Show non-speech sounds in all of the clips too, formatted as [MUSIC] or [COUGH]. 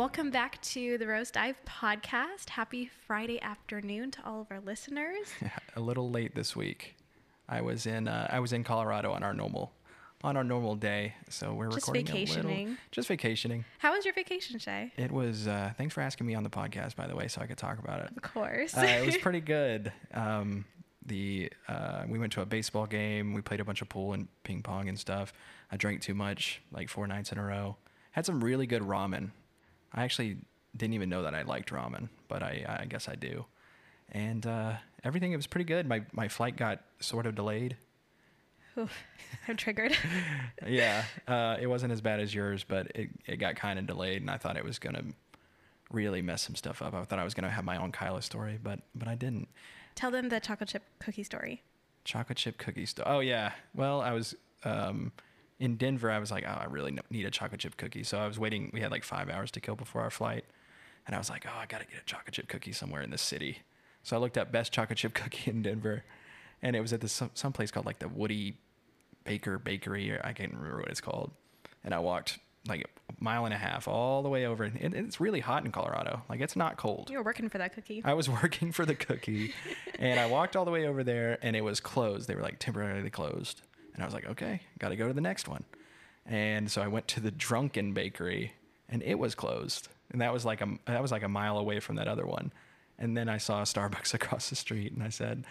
welcome back to the Rose Dive podcast. Happy Friday afternoon to all of our listeners. [LAUGHS] a little late this week. I was in uh, I was in Colorado on our normal on our normal day, so we're Just recording vacationing. a little. Just vacationing. How was your vacation, Shay? It was. Uh, thanks for asking me on the podcast, by the way, so I could talk about it. Of course. Uh, it was [LAUGHS] pretty good. Um, the uh, we went to a baseball game. We played a bunch of pool and ping pong and stuff. I drank too much, like four nights in a row. Had some really good ramen. I actually didn't even know that I liked ramen, but I, I guess I do. And uh, everything it was pretty good. My my flight got sort of delayed. Oof, [LAUGHS] I'm triggered. [LAUGHS] yeah, uh, it wasn't as bad as yours, but it, it got kind of delayed, and I thought it was gonna really mess some stuff up. I thought I was gonna have my own Kyla story, but but I didn't. Tell them the chocolate chip cookie story. Chocolate chip cookie story. Oh yeah. Well, I was um, in Denver. I was like, oh, I really need a chocolate chip cookie. So I was waiting. We had like five hours to kill before our flight, and I was like, oh, I gotta get a chocolate chip cookie somewhere in this city. So I looked up best chocolate chip [LAUGHS] cookie in Denver, and it was at this some, some place called like the Woody Baker Bakery, or I can't remember what it's called. And I walked like a mile and a half all the way over. And it, it's really hot in Colorado. Like it's not cold. You were working for that cookie. I was [LAUGHS] working for the cookie, [LAUGHS] and I walked all the way over there, and it was closed. They were like temporarily closed, and I was like, okay, got to go to the next one. And so I went to the Drunken Bakery, and it was closed, and that was like a that was like a mile away from that other one. And then I saw a Starbucks [LAUGHS] across the street, and I said,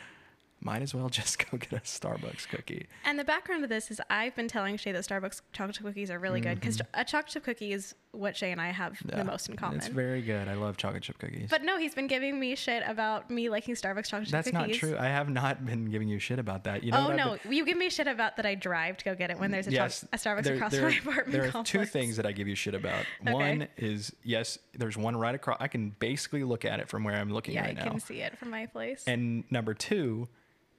might as well [LAUGHS] just go get a Starbucks cookie. And the background of this is I've been telling Shay that Starbucks chocolate chip cookies are really good because mm-hmm. a chocolate chip cookie is what Shay and I have. Yeah, the most in common. It's very good. I love chocolate chip cookies. but no, he's been giving me shit about me liking Starbucks chocolate chip that's cookies. not true. I have not been giving you shit about that. You know oh no, been- you give me shit about that I drive to go get it when there's a, yes, choc- a Starbucks there- across there, my apartment There are complex. two things that I give you shit about. [LAUGHS] Okay. One is yes, there's one right across. I can basically look at it from where I'm looking Yeah, right I now. I can see it from my place. And number two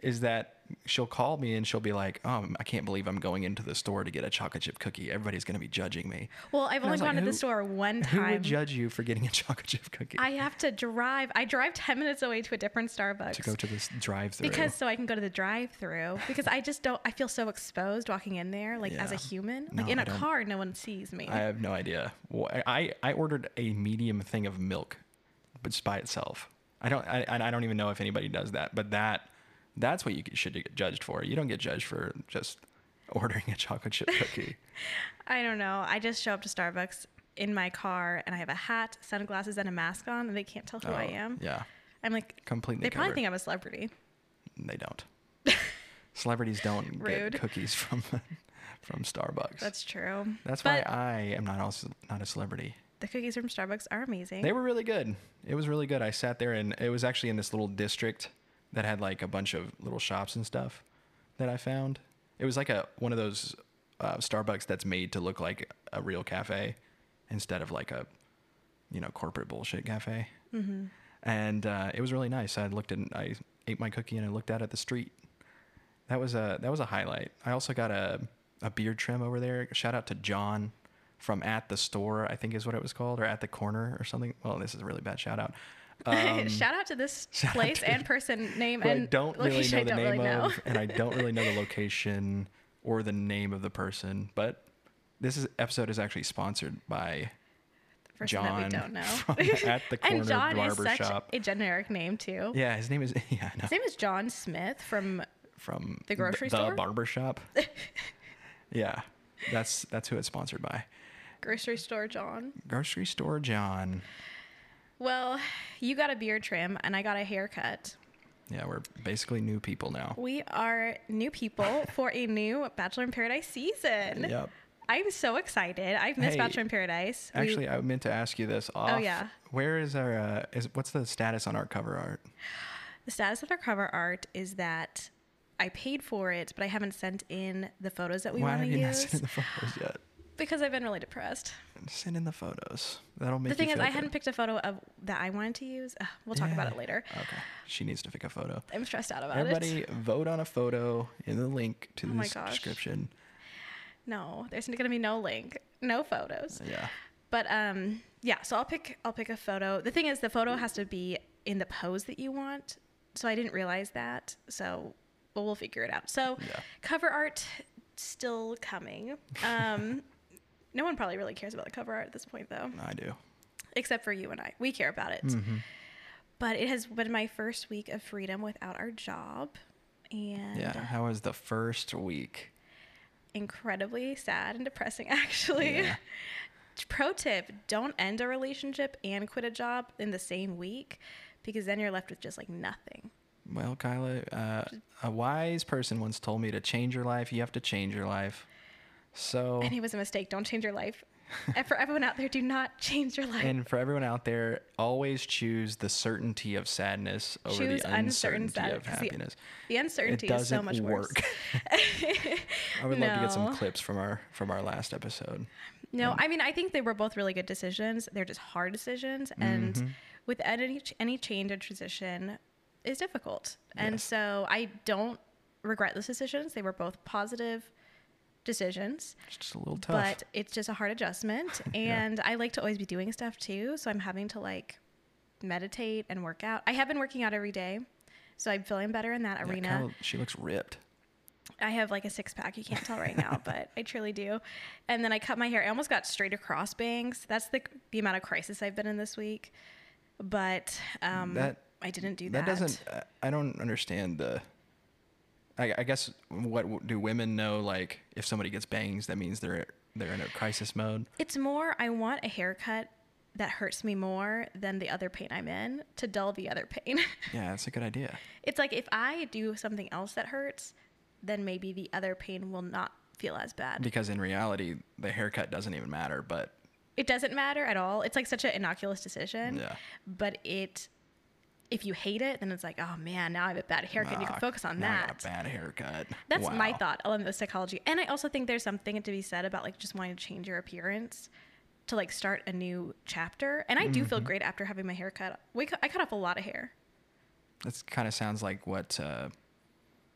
is that she'll call me and she'll be like, "Um, I can't believe I'm going into the store to get a chocolate chip cookie. Everybody's going to be judging me." well, I've And only was like, gone to the store one time. Who would judge you for getting a [LAUGHS] chocolate chip cookie? I have to drive. I drive 10 minutes away to a different Starbucks. to go to this drive-through. because so I can go to the drive-through because I just don't I feel so exposed walking in there like as a Yeah. human. No, Like in I a don't- car no one sees me. I have no idea. Well, I I ordered a medium thing of milk, but just by itself. I don't I, I don't even know if anybody does that, but that that's what you should get judged for. You don't get judged for just ordering a chocolate chip cookie. [LAUGHS] I don't know. I just show up to Starbucks in my car and I have a hat, sunglasses and a mask on and they can't tell who I Oh, am. Yeah, I'm like completely. They probably think I'm a celebrity. they don't. [LAUGHS] Celebrities don't Rude. get cookies from [LAUGHS] from Starbucks. That's true. That's but why I am not also not a celebrity. the cookies from Starbucks are amazing. They were really good. It was really good. I sat there and it was actually in this little district that had like a bunch of little shops and stuff that I found. It was like a one of those uh, Starbucks that's made to look like a real cafe instead of like a you know corporate bullshit cafe. Mm-hmm. And uh, it was really nice. I looked at I ate my cookie and I looked out at the street. That was a that was a highlight. I also got a a beard trim over there. Shout out to John from at the store, I think is what it was called, or at the corner or something. Well, this is a really bad shout out. Um, [LAUGHS] shout out to this [LAUGHS] out place to- and person name and I don't really know the name really know. of, and I don't really know the [LAUGHS] location or the name of the person. But this is, episode is actually sponsored by John that we don't know. from at the corner and John is barber such shop. a generic name too. Yeah, his name is yeah. His name is John Smith from from The grocery the, store? the barber shop. yeah, that's that's who it's sponsored by. Grocery Store John. Grocery store John. Well, you got a beard trim and I got a haircut. Yeah, we're basically new people now. We are new people [LAUGHS] for a new Bachelor in Paradise season. Yep. I'm so excited. I've missed Hey, Bachelor in Paradise. We- Actually, I meant to ask you this off. Oh, yeah. Where is our uh, is what's the status on our cover art? the status of our cover art is that I paid for it, but I haven't sent in the photos that we Why want have to you not use sent in the photos yet? Because I've been really depressed. Send in the photos. That'll make The thing is, I good. hadn't picked a photo of that I wanted to use. Ugh, we'll talk about it later. Okay. She needs to pick a photo. I'm stressed out about Everybody it. Everybody, vote on a photo in the link to Oh gosh. description. No, there's going to be no link, no photos. Yeah. But um, yeah. So I'll pick I'll pick a photo. The thing is, the photo has to be in the pose that you want. So I didn't realize that. So, but we'll figure it out. So Yeah. cover art still coming. Um, [LAUGHS] no one probably really cares about the cover art at this point, though. I do. except for you and I. We care about it. Mm-hmm. But it has been my first week of freedom without our job. And Yeah. How was the first week? incredibly sad and depressing, [LAUGHS] actually. Yeah. Pro tip don't end a relationship and quit a job in the same week because then you're left with just like nothing. Well, Kyla, uh, a wise person once told me to change your life, you have to change your life. So, And it was a mistake. Don't change your life. and for everyone out there, do not change your life. and for everyone out there, always choose the certainty of sadness over Choose the uncertainty of 'cause the- happiness. the uncertainty it is so much worse. work. [LAUGHS] I would love to get some clips from our from our last episode. No, I mean I think they were both really good decisions. They're just hard decisions, and Mm-hmm. with any any change or transition is difficult. And Yes. so I don't regret those decisions. They were both positive decisions, It's just a little tough. but it's just a hard adjustment. [LAUGHS] And I like to always be doing stuff too, so I'm having to like meditate and work out. I have been working out every day, so I'm feeling better in that Yeah, arena. Kyla, she looks ripped. I have like a six pack. You can't tell right now, [LAUGHS] but I truly do. And then I cut my hair. I almost got straight across bangs. That's the the amount of crisis I've been in this week. But um, That- I didn't do That that. doesn't. I don't understand the. I, I guess what do women know? Like, if somebody gets bangs, that means they're they're in a crisis mode. It's more. I want a haircut that hurts me more than the other pain I'm in to dull the other pain. [LAUGHS] Yeah, that's a good idea. it's like if I do something else that hurts, then maybe the other pain will not feel as bad. Because in reality, the haircut doesn't even matter. But It doesn't matter at all. It's like such an innocuous decision. Yeah. But it, if you hate it, then it's like, oh man, now I have a bad haircut. you ah, can focus on I that. got a bad haircut. That's my Wow. thought on the psychology. And I also think there's something to be said about like just wanting to change your appearance to like start a new chapter. And I do Mm-hmm. feel great after having my hair cut. We cut, I cut off a lot of hair. That kind of sounds like what uh,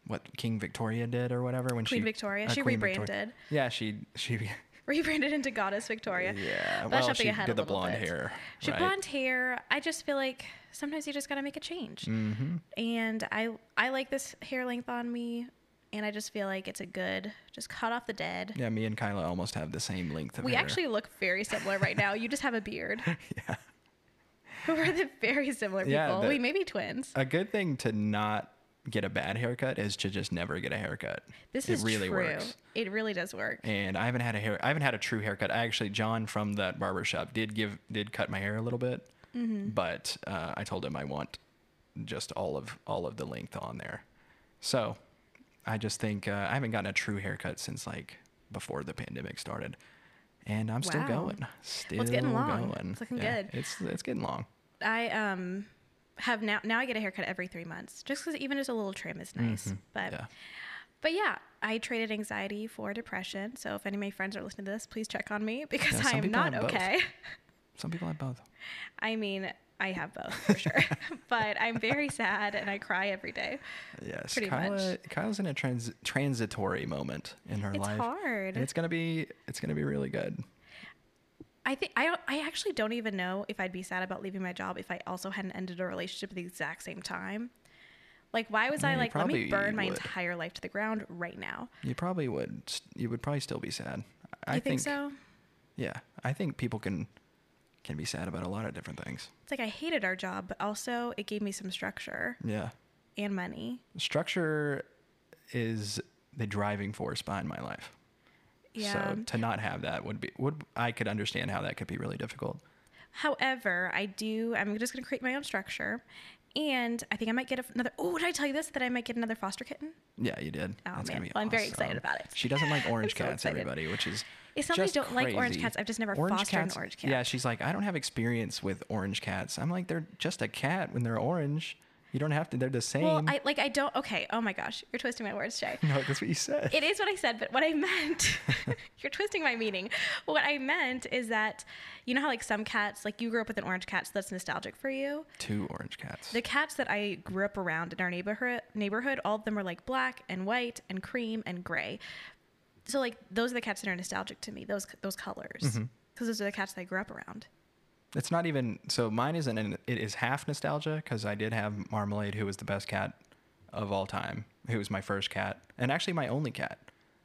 what King Victoria did or whatever when Queen she Victoria. uh, She Queen Victoria. rebranded. Yeah, she she [LAUGHS] Rebranded into Goddess Victoria. yeah. Well, she did the blonde bit. hair. She right? blonde hair. I just feel like sometimes you just gotta make a change. Mm-hmm. And I I like this hair length on me, and I just feel like it's a good just cut off the dead. Yeah, me and Kyla almost have the same length of We hair. actually look very similar right now. You just have a beard. [LAUGHS] yeah. [LAUGHS] We're the very similar people. Yeah, the- we may be twins. A good thing to not get a bad haircut is to just never get a haircut. This it is really true. works. It really does work. And I haven't had a hair. I haven't had a true haircut. I actually, John from that barber shop did give did cut my hair a little bit, Mm-hmm. but uh, I told him I want just all of all of the length on there. So I just think uh, I haven't gotten a true haircut since like before the pandemic started, and I'm still Wow. going. Still it's getting long. going. It's looking Yeah, good. It's it's getting long. I um have now now I get a haircut every three months just because even just a little trim is nice. But Mm-hmm. Yeah. but yeah, I traded anxiety for depression. So if any of my friends are listening to this, please check on me [LAUGHS] because Yeah, I am not okay. [LAUGHS] Some people have both. I mean, I have both for sure. [LAUGHS] but I'm very sad and I cry every day. Yes, Pretty Kyla, much. Kyla's in a trans- transitory moment in her It's life. It's hard. And it's gonna be it's gonna be really good. I think I don't, I actually don't even know if I'd be sad about leaving my job if I also hadn't ended a relationship at the exact same time. Like, why was Yeah, I like, let me burn my would. entire life to the ground right now? You probably would. You would probably still be sad. I you think, so? Yeah, I think people can can be sad about a lot of different things. It's like I hated our job, but also it gave me some structure Yeah, and money. structure is the driving force behind my life. Yeah. So to not have that would be would I could understand how that could be really difficult. However, I do. I'm just going to create my own structure, and I think I might get another. Oh, did I tell you this? That I might get another foster kitten. Yeah, you did. Oh, That's man. be Well, I'm very excited about it. She doesn't like [LAUGHS] orange so cats, excited. everybody, which is It's not that I don't like orange crazy. cats. I've just never fostered an orange cat. Yeah, she's like, I don't have experience with orange cats. I'm like, they're just a cat when they're orange. You don't have to. They're the same. Well, I like. I don't. Okay. Oh my gosh, you're twisting my words, Shay. [LAUGHS] no, that's what you said. It is what I said, but what I meant, [LAUGHS] [LAUGHS] you're twisting my meaning. What I meant is that, you know how like some cats, like you grew up with an orange cat, so that's nostalgic for you. Two orange cats. The cats that I grew up around in our neighborhood, neighborhood, all of them were like black and white and cream and gray. So like those are the cats that are nostalgic to me. Those those colors, because Mm-hmm. those are the cats that I grew up around. It's not even so. Mine isn't. An, it is half nostalgia because I did have Marmalade, who was the best cat of all time. Who was my first cat, and actually my only cat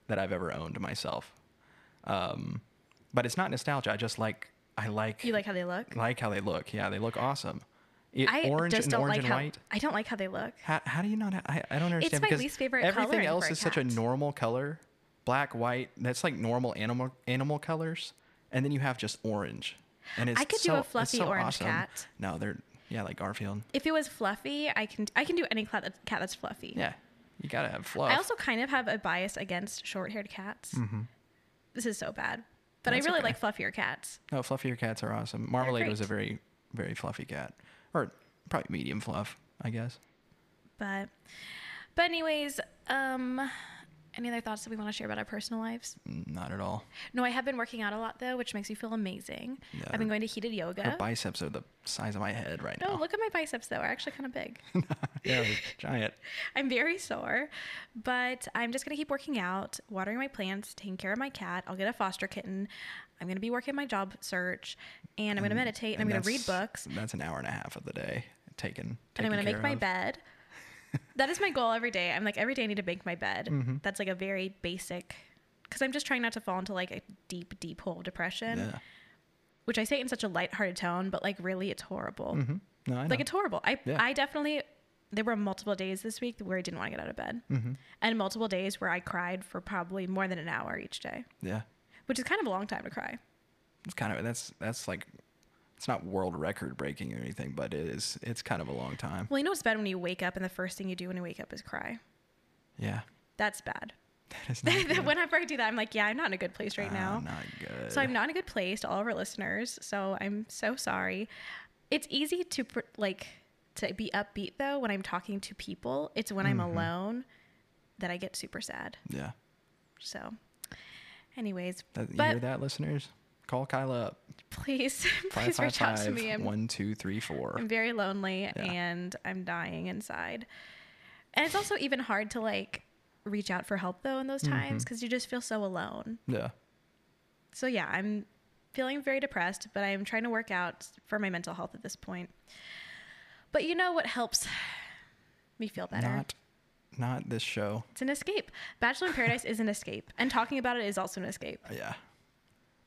that I've ever owned myself. Um, but it's not nostalgia. I just like I like You like how they look? like how they look. Yeah, they look awesome. It, I orange just and don't orange like and how white. I don't like how they look. How, how do you not? I, I don't understand. It's my least favorite Everything else is such a normal color, black, white. That's like normal animal animal colors, and then you have just orange. And it's I could do a fluffy so orange awesome. cat. No, they're yeah, like Garfield. If it was fluffy, I can I can do any cat, that, cat that's fluffy. Yeah, you gotta have fluff. I also kind of have a bias against short-haired cats. This is so bad, but Mm-hmm. That's I really okay. like fluffier cats. no, fluffier cats are awesome. Marmalade was a very very fluffy cat, or probably medium fluff, I guess. But but anyways, um, any other thoughts that we want to share about our personal lives? Mm, Not at all. No, I have been working out a lot though, which makes me feel amazing. Yeah, I've been going to heated yoga. Her biceps are the size of my head right No, now. No, look at my biceps though. [LAUGHS] they're actually kind of big. yeah, giant. [LAUGHS] I'm very sore, but I'm just gonna keep working out, watering my plants, taking care of my cat. I'll get a foster kitten. I'm gonna be working my job search, and I'm gonna meditate, and, I'm gonna read books, That's an hour and a half of the day taken. and I'm gonna make care my bed. [LAUGHS] that is my goal every day. I'm like every day I need to make my bed. Mm-hmm. That's like a very basic, because I'm just trying not to fall into like a deep, deep hole of depression, Yeah. which I say in such a lighthearted tone, but like really, it's horrible. hmm No, I know. Like it's horrible. I Yeah. I definitely there were multiple days this week where I didn't want to get out of bed. Mhm. And multiple days where I cried for probably more than an hour each day, yeah. which is kind of a long time to cry. It's kind of that's that's like it's not world record breaking or anything, but it is it's kind of a long time. Well, you know it's bad when you wake up and the first thing you do when you wake up is cry. Yeah. That's bad. That is not. [LAUGHS] Whenever I do that, I'm like, yeah, I'm not in a good place right Ah, now. not good. So I'm not in a good place to all of our listeners. So I'm so sorry. It's easy to pr- like to be upbeat though when I'm talking to people. It's when Mm-hmm. I'm alone that I get super sad. Yeah. So, anyways, That, you but hear that, listeners? Call Kyla up. Please, [LAUGHS] please five reach out to me. I'm, one two three four. I'm very lonely and I'm dying inside. And it's also even hard to like reach out for help though in those Mm-hmm. times because you just feel so alone. Yeah. So yeah, I'm feeling very depressed, but I'm trying to work out for my mental health at this point. But you know what helps me feel better? Not not this show. It's an escape. Bachelor in Paradise is an escape, and talking about it is also an escape. Yeah.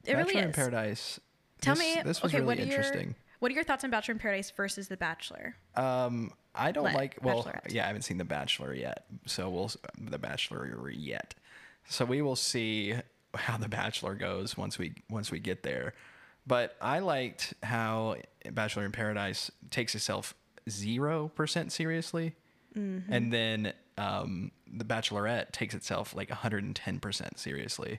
It really Bachelor in is. Paradise. Tell this, me, This was okay, really what are interesting. your what are your thoughts on Bachelor in Paradise versus The Bachelor? Um, I don't Let- like. Well, yeah, I haven't seen The Bachelor yet, so we'll The Bachelor yet. So we will see how The Bachelor goes once we once we get there. But I liked how Bachelor in Paradise takes itself zero percent seriously, Mm-hmm. and then um, The Bachelorette takes itself like 110 percent seriously.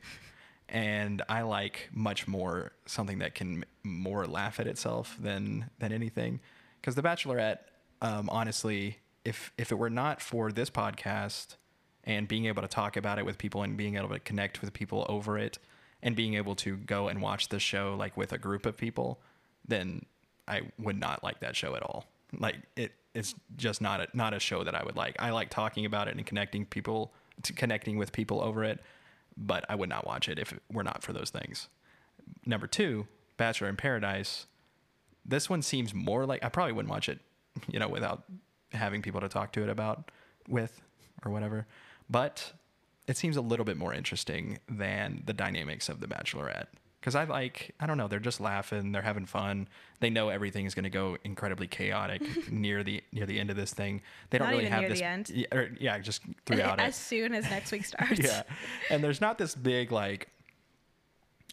And I like much more something that can more laugh at itself than than anything. Because The Bachelorette, um, honestly, if if it were not for this podcast and being able to talk about it with people and being able to connect with people over it and being able to go and watch the show like with a group of people, then I would not like that show at all. Like it, it's just not a not a show that I would like. I like talking about it and connecting people to connecting with people over it, but I would not watch it if it were not for those things. Number two, Bachelor in Paradise. This one seems more like I probably wouldn't watch it, you know, without having people to talk to it about with or whatever. But it seems a little bit more interesting than the dynamics of the Bachelorette. Because I like, I don't know, they're just laughing, they're having fun. They know everything is going to go incredibly chaotic [LAUGHS] near the near the end of this thing. They don't Not really have near this. the end. Yeah, or, yeah, just throughout it. [LAUGHS] as it. soon as next week [LAUGHS] starts. yeah, and there's not this big like.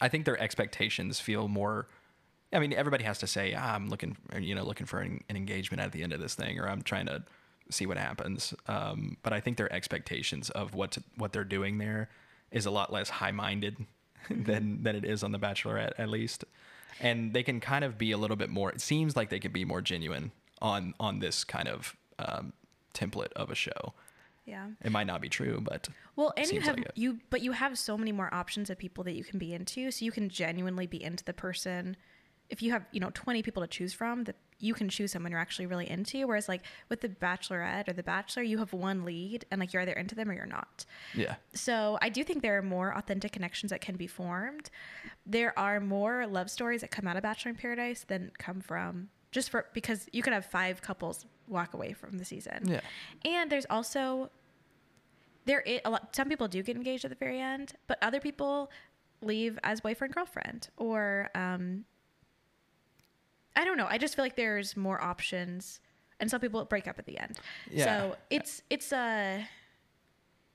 I think their expectations feel more. I mean, everybody has to say, ah, "I'm looking, you know, looking for an, an engagement at the end of this thing," or "I'm trying to see what happens." Um, but I think their expectations of what to, what they're doing there is a lot less high-minded [LAUGHS] than than it is on The Bachelorette, at least. And they can kind of be a little bit more. It seems like they could be more genuine on on this kind of um, template of a show. Yeah. It might not be true, but Well, and you have like you, but you have so many more options of people that you can be into. So you can genuinely be into the person. If you have, you know, twenty people to choose from, that you can choose someone you're actually really into. Whereas, like with the Bachelorette or the Bachelor, you have one lead, and like you're either into them or you're not. yeah. So I do think there are more authentic connections that can be formed. There are more love stories that come out of Bachelor in Paradise than come from just for because you could have five couples walk away from the season. Yeah. And there's also there is a lot some people do get engaged at the very end, but other people leave as boyfriend girlfriend or um I don't know. I just feel like there's more options, and some people break up at the end. Yeah. So it's it's a.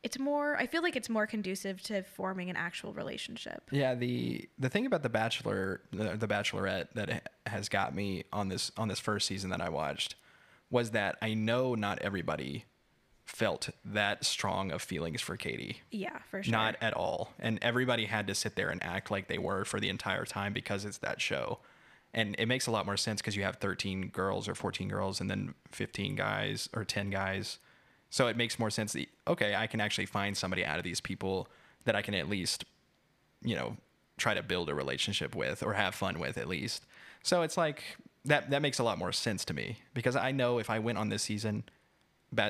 It's more. I feel like it's more conducive to forming an actual relationship. Yeah, the the thing about the Bachelor, the, the Bachelorette that has got me on this on this first season that I watched was that I know not everybody felt that strong of feelings for Katie. Yeah, for sure. Not at all. And everybody had to sit there and act like they were for the entire time because it's that show. And it makes a lot more sense because you have 13 girls or 14 girls and then 15 guys or 10 guys. So it makes more sense that, okay, I can actually find somebody out of these people that I can at least, you know, try to build a relationship with or have fun with at least. So it's like that that makes a lot more sense to me because I know if I went on this season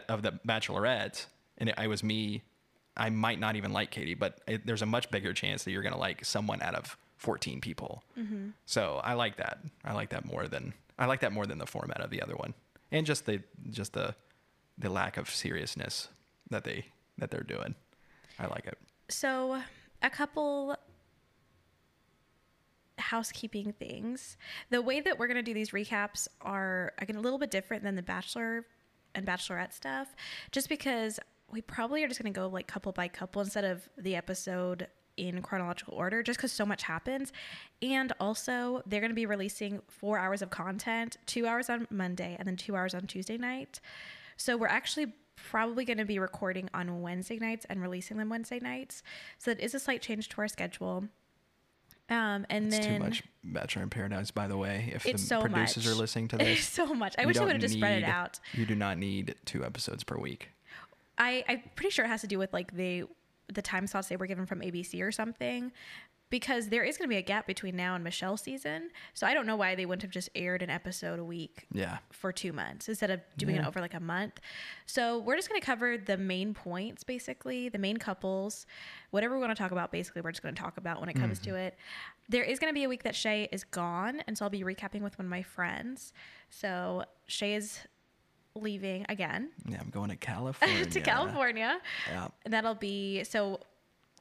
of the Bachelorette and it, I was me, I might not even like Katie, but it, there's a much bigger chance that you're going to like someone out of 14 people. Mm-hmm. So I like that. I like that more than I like that more than the format of the other one, and just the just the the lack of seriousness that they that they're doing. I like it. So, a couple housekeeping things. The way that we're going to do these recaps are again a little bit different than the Bachelor and Bachelorette stuff, just because we probably are just going to go like couple by couple instead of the episode in chronological order just because so much happens and also they're going to be releasing four hours of content two hours on monday and then two hours on tuesday night so we're actually probably going to be recording on Wednesday nights and releasing them Wednesday nights. So it is a slight change to our schedule. Um, and It's then too much Bachelor in Paradise, by the way. If the so producers much. are listening to It's [LAUGHS] this, so much. I wish I would have just spread it out. You do not need two episodes per week. I, I'm pretty sure it has to do with like the the time slots they were given from ABC or something. Because there is going to be a gap between now and Michelle's season. So I don't know why they wouldn't have just aired an episode a week Yeah. for two months instead of doing it over like a month. So we're just going to cover the main points, basically, the main couples, whatever we want to talk about. Basically, we're just going to talk about when it comes Mm-hmm. to it. There is going to be a week that Shay is gone, and so I'll be recapping with one of my friends. So Shay is leaving again Yeah, I'm going to [LAUGHS] California. to California, Yeah. and that'll be so.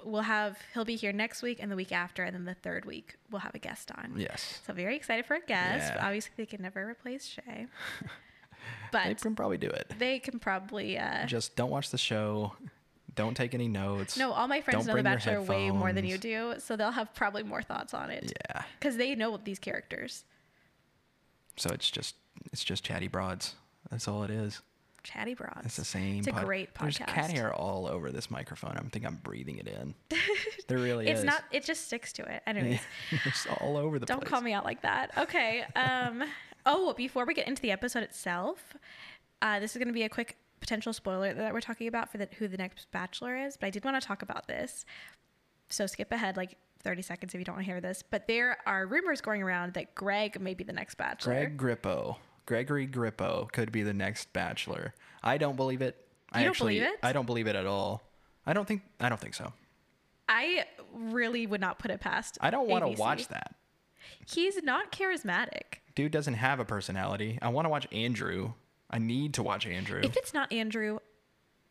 We'll have he'll be here next week and the week after, and then the third week we'll have a guest on. Yes. So very excited for a guest. Yeah. Obviously, they can never replace Shay, [LAUGHS] But They can probably do it. they can probably. Uh, Just don't watch the show. Don't take any notes. no, all my friends Don't know The Bachelor way more than you do, so they'll have probably more thoughts on it Yeah. because they know these characters. So it's just it's just chatty broads. That's all it is. Chatty broads. It's the same. It's a pod- great There's cat podcast. hair all over this microphone. I think I'm breathing it in. [LAUGHS] there really It's is. not. It just sticks to it. Anyways, [LAUGHS] it's all over the Don't place. call me out like that. Okay. Um, [LAUGHS] oh, before we get into the episode itself, uh, this is going to be a quick potential spoiler that we're talking about for the, who the next Bachelor is. But I did want to talk about this. So skip ahead like 30 seconds if you don't want to hear this. But there are rumors going around that Greg may be the next Bachelor. Greg Grippo, Gregory Grippo could be the next Bachelor. I don't believe it. I You don't actually, believe it? I don't believe it at all. I don't think. I don't think so. I really would not put it past. I don't want to watch that. He's not charismatic. Dude doesn't have a personality. I want to watch Andrew. I need to watch Andrew. If it's not Andrew,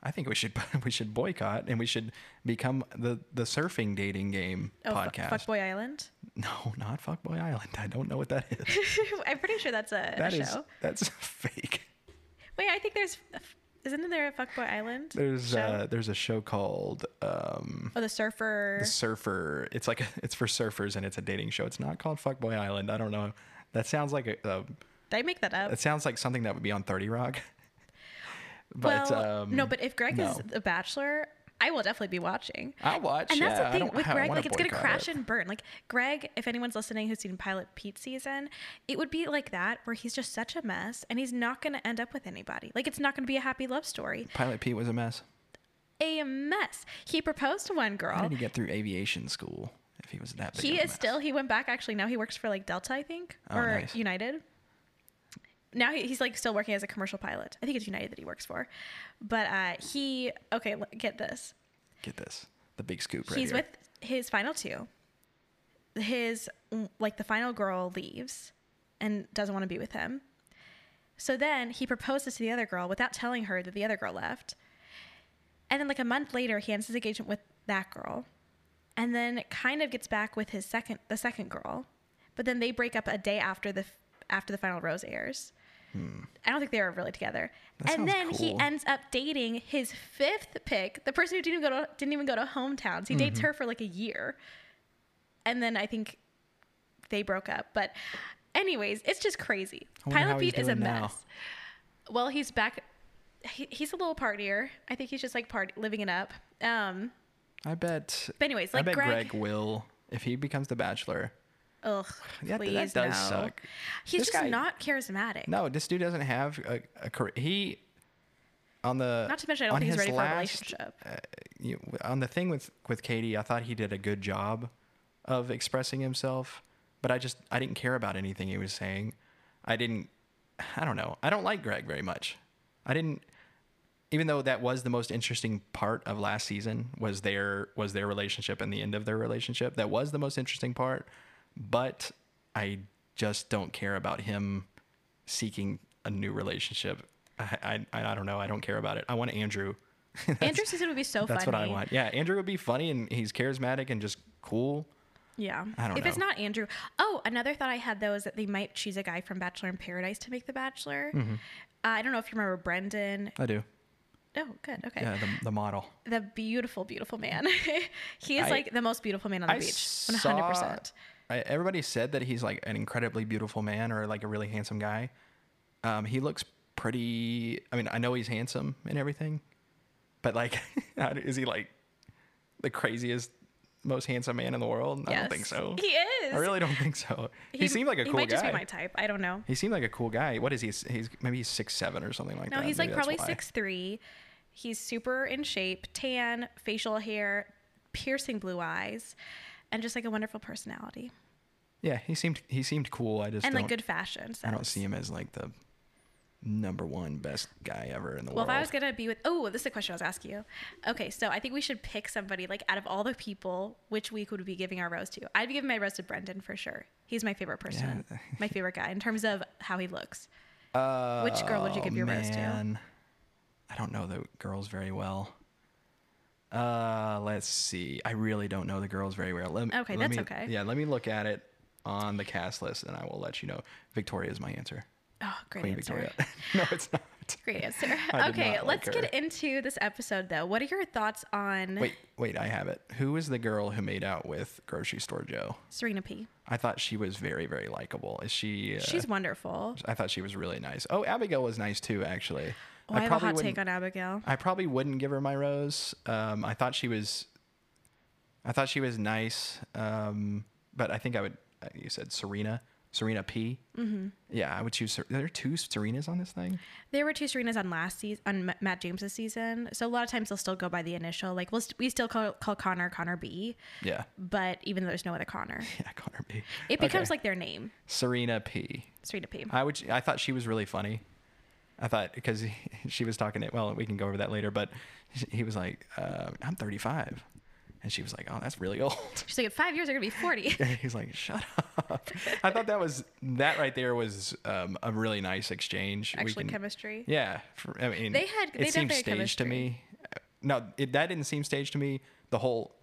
I think we should [LAUGHS] we should boycott and we should become the the surfing dating game oh, podcast. Fuckboy Island. No, not Fuckboy Island. I don't know what that is. [LAUGHS] I'm pretty sure that's a, That a is show. that's [LAUGHS] fake. Wait, I think there's. Isn't there a Fuckboy Island? There's show? uh there's a show called um Oh, the surfer. The Surfer. It's like a, it's for surfers and it's a dating show. It's not called Fuckboy Island. I don't know. That sounds like a, a Did I make that up? it sounds like something that would be on 30 Rock. But well, um no, but if Greg no. is the Bachelor, I will definitely be watching. I'll watch. And that's yeah, the thing with Greg, like it's gonna crash it. and burn. Like Greg, if anyone's listening who's seen Pilot Pete season, it would be like that where he's just such a mess and he's not gonna end up with anybody. Like it's not gonna be a happy love story. Pilot Pete was a mess. A mess. He proposed to one girl. How did he get through aviation school if he was that big? He is mess? still. He went back. Actually, now he works for like Delta, I think, Oh, or nice. United. Now he, he's like still working as a commercial pilot. I think it's United that he works for, but uh, he okay. Get this. Get this. The big scoop right he's here. with his final two. His like the final girl leaves and doesn't want to be with him. So then he proposes to the other girl without telling her that the other girl left. And then like a month later he ends his engagement with that girl. And then kind of gets back with his second the second girl. But then they break up a day after the after the final rose airs. I don't think they were really together. Hmm. That and then he ends up dating his fifth pick, the person who didn't even go to didn't even go to hometowns. He dates Mm-hmm. her for like a year, and then I think they broke up. But anyways, it's just crazy. Pilot Pete is a now. mess. Well, he's back. He, he's a little partier. I think he's just like part living it up. Um, I bet. but anyways, I like bet Greg, Greg, will if he becomes the Bachelor. Ugh, Yeah, please that does no. suck. He's This just guy- not charismatic. No, this dude doesn't have a, a career. He on the Not to mention, I don't on think he's his ready for a last, relationship. Uh, you, on the thing with with Katie, I thought he did a good job of expressing himself, but I just I didn't care about anything he was saying. I didn't. I don't know. I don't like Greg very much. I didn't. Even though that was the most interesting part of last season was their was their relationship and the end of their relationship. That was the most interesting part, but I just don't care about him seeking a new relationship. I, I I don't know. I don't care about it. I want Andrew. [LAUGHS] That's- Andrew season would be so That's funny. what I want. Yeah, Andrew would be funny and he's charismatic and just cool. Yeah. I don't if it's not Andrew. Oh, another thought I had though is that they might choose a guy from Bachelor in Paradise to make the Bachelor. Mm-hmm. Uh, I don't know if you remember Brendan. I do. Oh, good. Okay. Yeah, the, the model. The beautiful, beautiful man. [LAUGHS] he is I- like the most beautiful man on the I beach. One saw- hundred percent. I, everybody said that he's like an incredibly beautiful man or like a really handsome guy. Um, he looks pretty. I mean, I know he's handsome and everything, but like, [LAUGHS] is he like the craziest, most handsome man in the world? I don't think so. He is. I really don't think so. He, seemed like a he cool might guy. just be my type. I don't know. he seemed like a cool guy. What is he? He's maybe he's six seven or something like No, that. No, he's Maybe like probably why. six three. He's super in shape, tan, facial hair, piercing blue eyes, and just like a wonderful personality Yeah, he seemed he seemed cool. I just and like good fashion. I don't see him as like the number one best guy ever in the Well, world. Well, if I was gonna be with, oh, this is a question I was asking you. Okay, so I think we should pick somebody like out of all the people, which week would we be giving our rose to? I'd be giving my rose to Brendan for sure. He's my favorite person, Yeah. [LAUGHS] my favorite guy in terms of how he looks. Uh, Which girl would you give your rose to? I don't know the girls very well. Uh, let's see. I really don't know the girls very well. Let me, Okay, let that's me- okay. Yeah, let me look at it on the cast list, and I will let you know. Victoria is my answer. Oh, great Queen answer. Victoria. [LAUGHS] no, it's not. Great answer. [LAUGHS] Okay, let's get into this episode though. What are your thoughts on Wait, wait, I have it. Who is the girl who made out with Grocery Store Joe? Serena P? I thought she was very, very likable. Is she? Uh, She's wonderful. I thought she was really nice. Oh, Abigail was nice too, actually. Oh, I, have a hot take on Abigail. I probably wouldn't give her my rose. Um, I thought she was, I thought she was nice. Um, but I think I would. Uh, you said Serena, Serena P. Mm-hmm. Yeah, I would choose. Ser- There are two Serenas on this thing. There were two Serenas on last season, on Matt James's season. So a lot of times they'll still go by the initial. Like we'll st- we still call, call Connor Connor B, Yeah, but even though there's no other Connor, [LAUGHS] yeah, Connor B. it becomes Okay. like their name, Serena P. Serena P. I would. I thought she was really funny. I thought because [LAUGHS] she was talking. To, well, we can go over that later. But he was like, uh, "I'm 35," and she was like, "Oh, that's really old." [LAUGHS] She's like, in five years they're gonna be forty. [LAUGHS] And he's like, "Shut up." I thought that was that right there was um, a really nice exchange. Actually, can- chemistry. Yeah, for, I mean, They had- it they seemed definitely had staged to me. No, it, that didn't seem staged to me. The whole,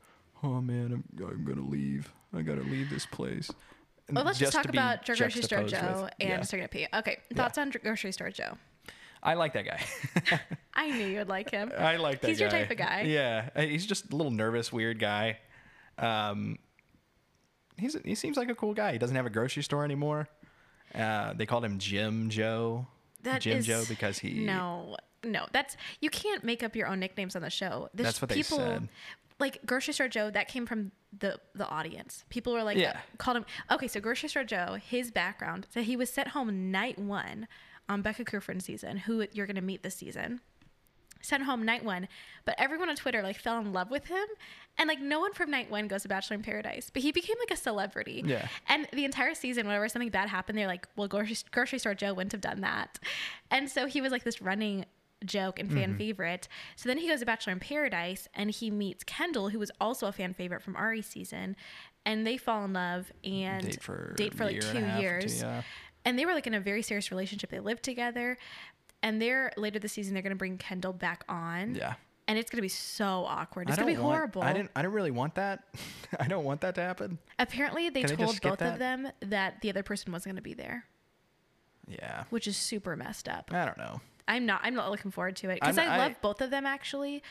oh man, I'm, I'm gonna leave. I gotta leave this place. Well, let's just, to talk be about Grocery Store juxtaposed Joe with- and yeah. Serena P. Okay, thoughts on Grocery Store Joe? I like that guy. [LAUGHS] I knew you would like him. [LAUGHS] I like that He's guy. your type of guy. Yeah, uh, he's just a little nervous, weird guy. Um, he's he seems like a cool guy. He doesn't have a grocery store anymore. Uh, they called him Jim Joe. That Jim is- Joe because he No, no, that's you can't make up your own nicknames on the show. There's That's what they people, said. Like grocery store Joe, that came from the the audience. People were like, Yeah. called him. Okay, so grocery store Joe, his background. So he was sent home night one on Becca Kufrin season, who you're gonna meet this season. Sent home night one, but everyone on Twitter like fell in love with him, and like no one from night one goes to Bachelor in Paradise, but he became like a celebrity. Yeah. And the entire season, whenever something bad happened, they're like, well, grocery, grocery store Joe wouldn't have done that. And so he was like this running joke and Mm-hmm. fan favorite. So then he goes to Bachelor in Paradise and he meets Kendall, who was also a fan favorite from Ari's season. And they fall in love and Date for date for like year two and a half, two- years. yeah. And they were like in a very serious relationship. They lived together. And they're later this season, they're going to bring Kendall back on. Yeah. And it's going to be so awkward. It's I going to be want- horrible. I didn't. I didn't really want that. [LAUGHS] I don't want that to happen. Apparently, they Can told both that? of them that the other person wasn't going to be there. Yeah. which is super messed up. I don't know. I'm not. I'm not looking forward to it because I I- love both of them actually.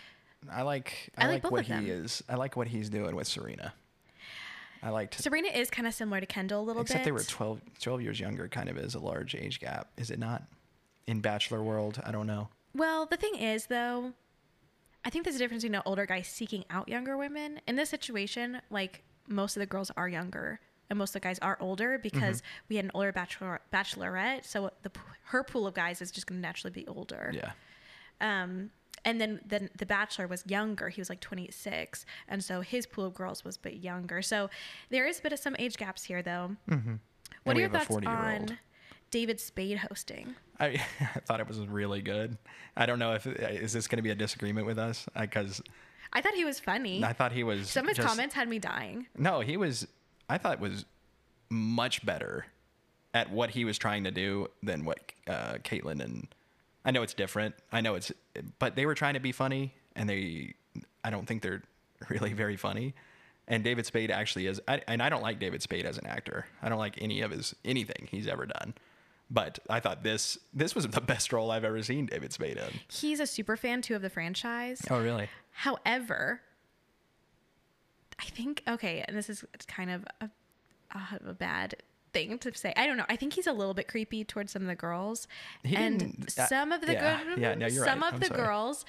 I like I I, like like, both what of them. he is. I like what he's doing with Serena. I liked Serena is kind of similar to Kendall a little except bit. Except they were 12, 12 years younger kind of is a large age gap, is it not? In bachelor world, I don't know. Well, the thing is, though, I think there's a difference between an older guy seeking out younger women. In this situation, like most of the girls are younger and most of the guys are older because Mm-hmm. we had an older bachelor bachelorette, so the her pool of guys is just going to naturally be older. Yeah. Um, and then then the bachelor was younger. He was like 26, and so his pool of girls was a bit younger. So there is a bit of some age gaps here, though. Mm-hmm. What are your thoughts 40-year-old. on David Spade hosting? I, [LAUGHS] I thought it was really good. I don't know if is this going to be a disagreement with us because I thought he was funny. I thought he was Some of his just- comments had me dying. No, he was. I thought was much better at what he was trying to do than what uh, Kaitlyn and I know it's different. I know it's, but they were trying to be funny, and they. I don't think they're [LAUGHS] really very funny. And David Spade actually is, I, and I don't like David Spade as an actor. I don't like any of his anything he's ever done. But I thought this this was the best role I've ever seen David Spade in. He's a super fan too of the franchise. Oh, really? However, I think okay, and this is kind of a, a, a bad thing to say. I don't know. I think he's a little bit creepy towards some of the girls, He and didn't- uh, some of the yeah, good, yeah, no, you're some right. of I'm the sorry. girls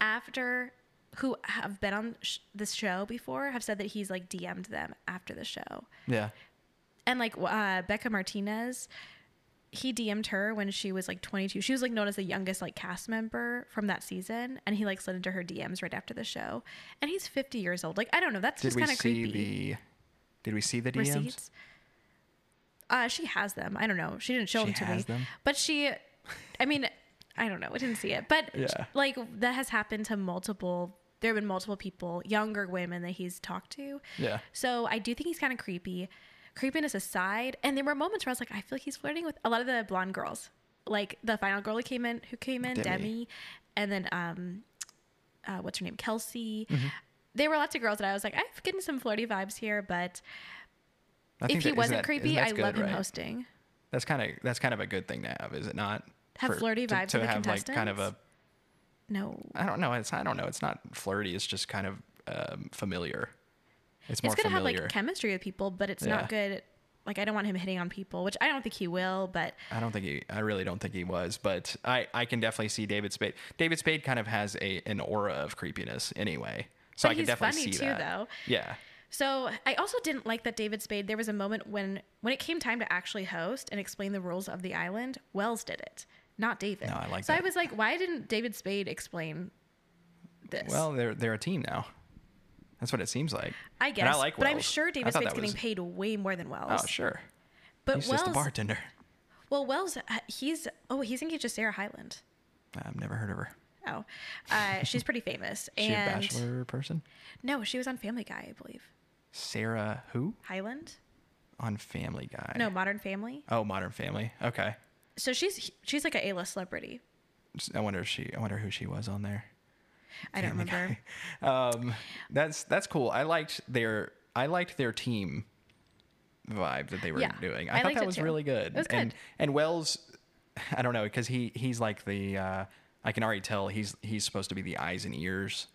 after who have been on sh- this show before have said that he's like DM'd them after the show, Yeah. and like uh, Becca Martinez. He DM'd her when she was like 22. She was like known as the youngest like cast member from that season, and he like slid into her DMs right after the show. And he's 50 years old. Like I don't know. That's Did just kind of see creepy. the? Did we see the DMs? receipts? Uh, she has them. I don't know. She didn't show She them to has me. them? But she, I mean, I don't know. I didn't see it. But Yeah. like that has happened to multiple. There have been multiple people, younger women that he's talked to. Yeah. So I do think he's kind of creepy. Creepiness aside, and there were moments where I was like, I feel like he's flirting with a lot of the blonde girls. Like the final girl who came in, who came in, Demi. Demi, and then um, uh, what's her name, Kelsey. Mm-hmm. There were lots of girls that I was like, I'm getting some flirty vibes here, but if he that- wasn't that- creepy, I that love him right? hosting. That's kind of that's kind of a good thing to have, is it not? Have flirty vibes to the have like kind of a No, I don't know. It's I don't know. It's not flirty. It's just kind of um, familiar. It's it's good to have like chemistry with people, but it's Yeah. not good. Like I don't want him hitting on people, which I don't think he will. But I don't think he. I really don't think he was, but I I can definitely see David Spade. David Spade kind of has a an aura of creepiness anyway, so But I can he's definitely funny see too, that. though. Yeah. so I also didn't like that David Spade. There was a moment when when it came time to actually host and explain the rules of the island. Wells did it, not David. No, I like So I was like, why didn't David Spade explain this? Well, they're they're a team now. That's what it seems like. I And guess, I like but I'm sure David Spade's getting was- paid way more than Wells. Oh sure. But He's Wells, just a bartender. well, Wells, uh, he's oh, he's engaged to Sarah Hyland. I've never heard of her. Oh, uh, she's pretty famous. [LAUGHS] She and a bachelor person? no, she was on Family Guy, I believe. Sarah who Hyland? on Family Guy? No, Modern Family. Oh, Modern Family. Okay. So she's she's like a A-list celebrity. I wonder if she. I wonder who she was on there. I don't remember. Um, that's that's cool. I liked their I liked their team vibe that they were Yeah, doing. I I, thought that was too. really good. It was and good. and Wells, I don't know because he he's like the uh, I can already tell he's he's supposed to be the eyes and ears.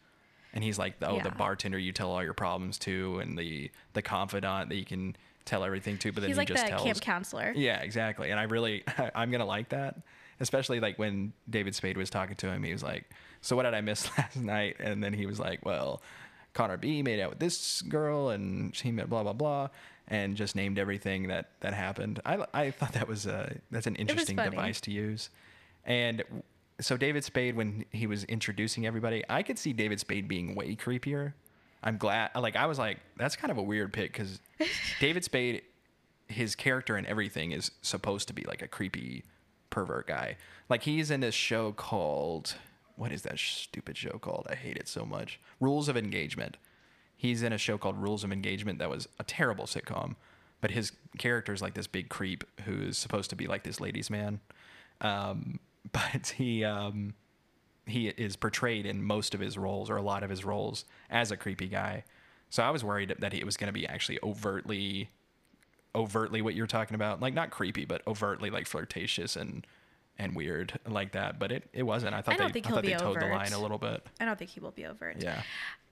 And he's like, the, oh, the bartender you tell all your problems to, and the the confidant that you can tell everything to. But then He's he like the just tells camp counselor. yeah, exactly. And I really, [LAUGHS] I'm gonna like that, especially like when David Spade was talking to him. He was like, "So what did I miss [LAUGHS] last night?" And then he was like, "Well, Connor B made out with this girl, and she met blah blah blah." And just named everything that that happened. I, I thought that was uh that's an interesting device to use. And so David Spade, when he was introducing everybody, I could see David Spade being way creepier. I'm glad. Like I was like, that's kind of a weird pick because [LAUGHS] David Spade, his character and everything is supposed to be like a creepy pervert guy. Like he's in this show called what is that stupid show called? I hate it so much. Rules of Engagement. He's in a show called Rules of Engagement that was a terrible sitcom, but his character is like this big creep who's supposed to be like this ladies' man. Um, [LAUGHS] but he um, he is portrayed in most of his roles or a lot of his roles as a creepy guy. So I was worried that it was going to be actually overtly overtly what you're talking about, like not creepy, but overtly like flirtatious and and weird like that. But it, it wasn't. I thought don't they think I he'll thought be they towed the line a little bit. I don't think he will be overt. Yeah,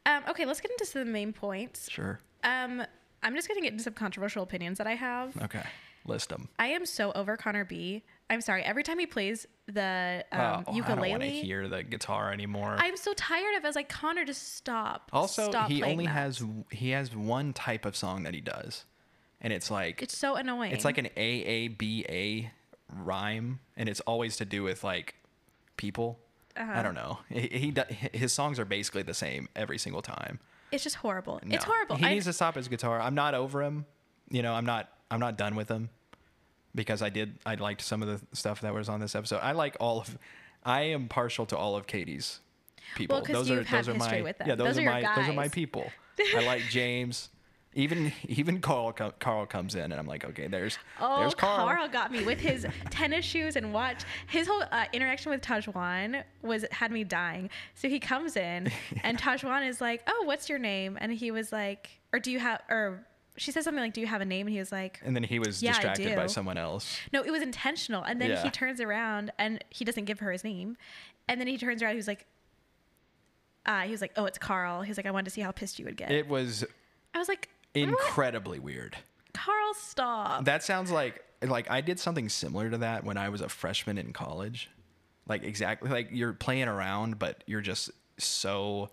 Um, okay, let's get into some of the main points. sure. Um, I'm just gonna get into some controversial opinions that I have. Okay, list them. I am so over Connor B. I'm sorry. Every time he plays the um, oh, I don't want to hear the guitar anymore. I'm so tired of. it. I was like, Connor, just stop. also, Stop he only that." has he has one type of song that he does, and it's like It's so annoying. It's like an AABA rhyme, and it's always to do with like people. Uh-huh. I don't know. He, he his songs are basically the same every single time. It's just horrible. It's horrible. He I- needs to stop his guitar. I'm not over him. You know, I'm not. I'm not done with him because I did. I liked some of the stuff that was on this episode. I like all of. I am partial to all of Katie's people. 'cause those you've are had those are my with them. yeah. Those, Those are, are my those are my people. [LAUGHS] I like James. Even [LAUGHS] even Carl Carl comes in and I'm like, okay, there's Oh, there's Carl. Carl. got me with his [LAUGHS] tennis shoes and watch. His whole uh, interaction with Tajwan was had me dying. So he comes in, [LAUGHS] and Tajwan is like, "Oh, what's your name?" And he was like, "Or do you have?" Or she says something like, "Do you have a name?" And he was like, And then he was Yeah, distracted by someone else. "No, it was intentional." And then Yeah. he turns around and he doesn't give her his name, and then he turns around. He was like, uh, "He was like, oh, it's Carl." He's like, "I wanted to see how pissed you would get." It was I was like, "What? Incredibly weird. Carl, stop." That sounds like like I did something similar to that when I was a freshman in college. Like exactly like you're playing around, but you're just so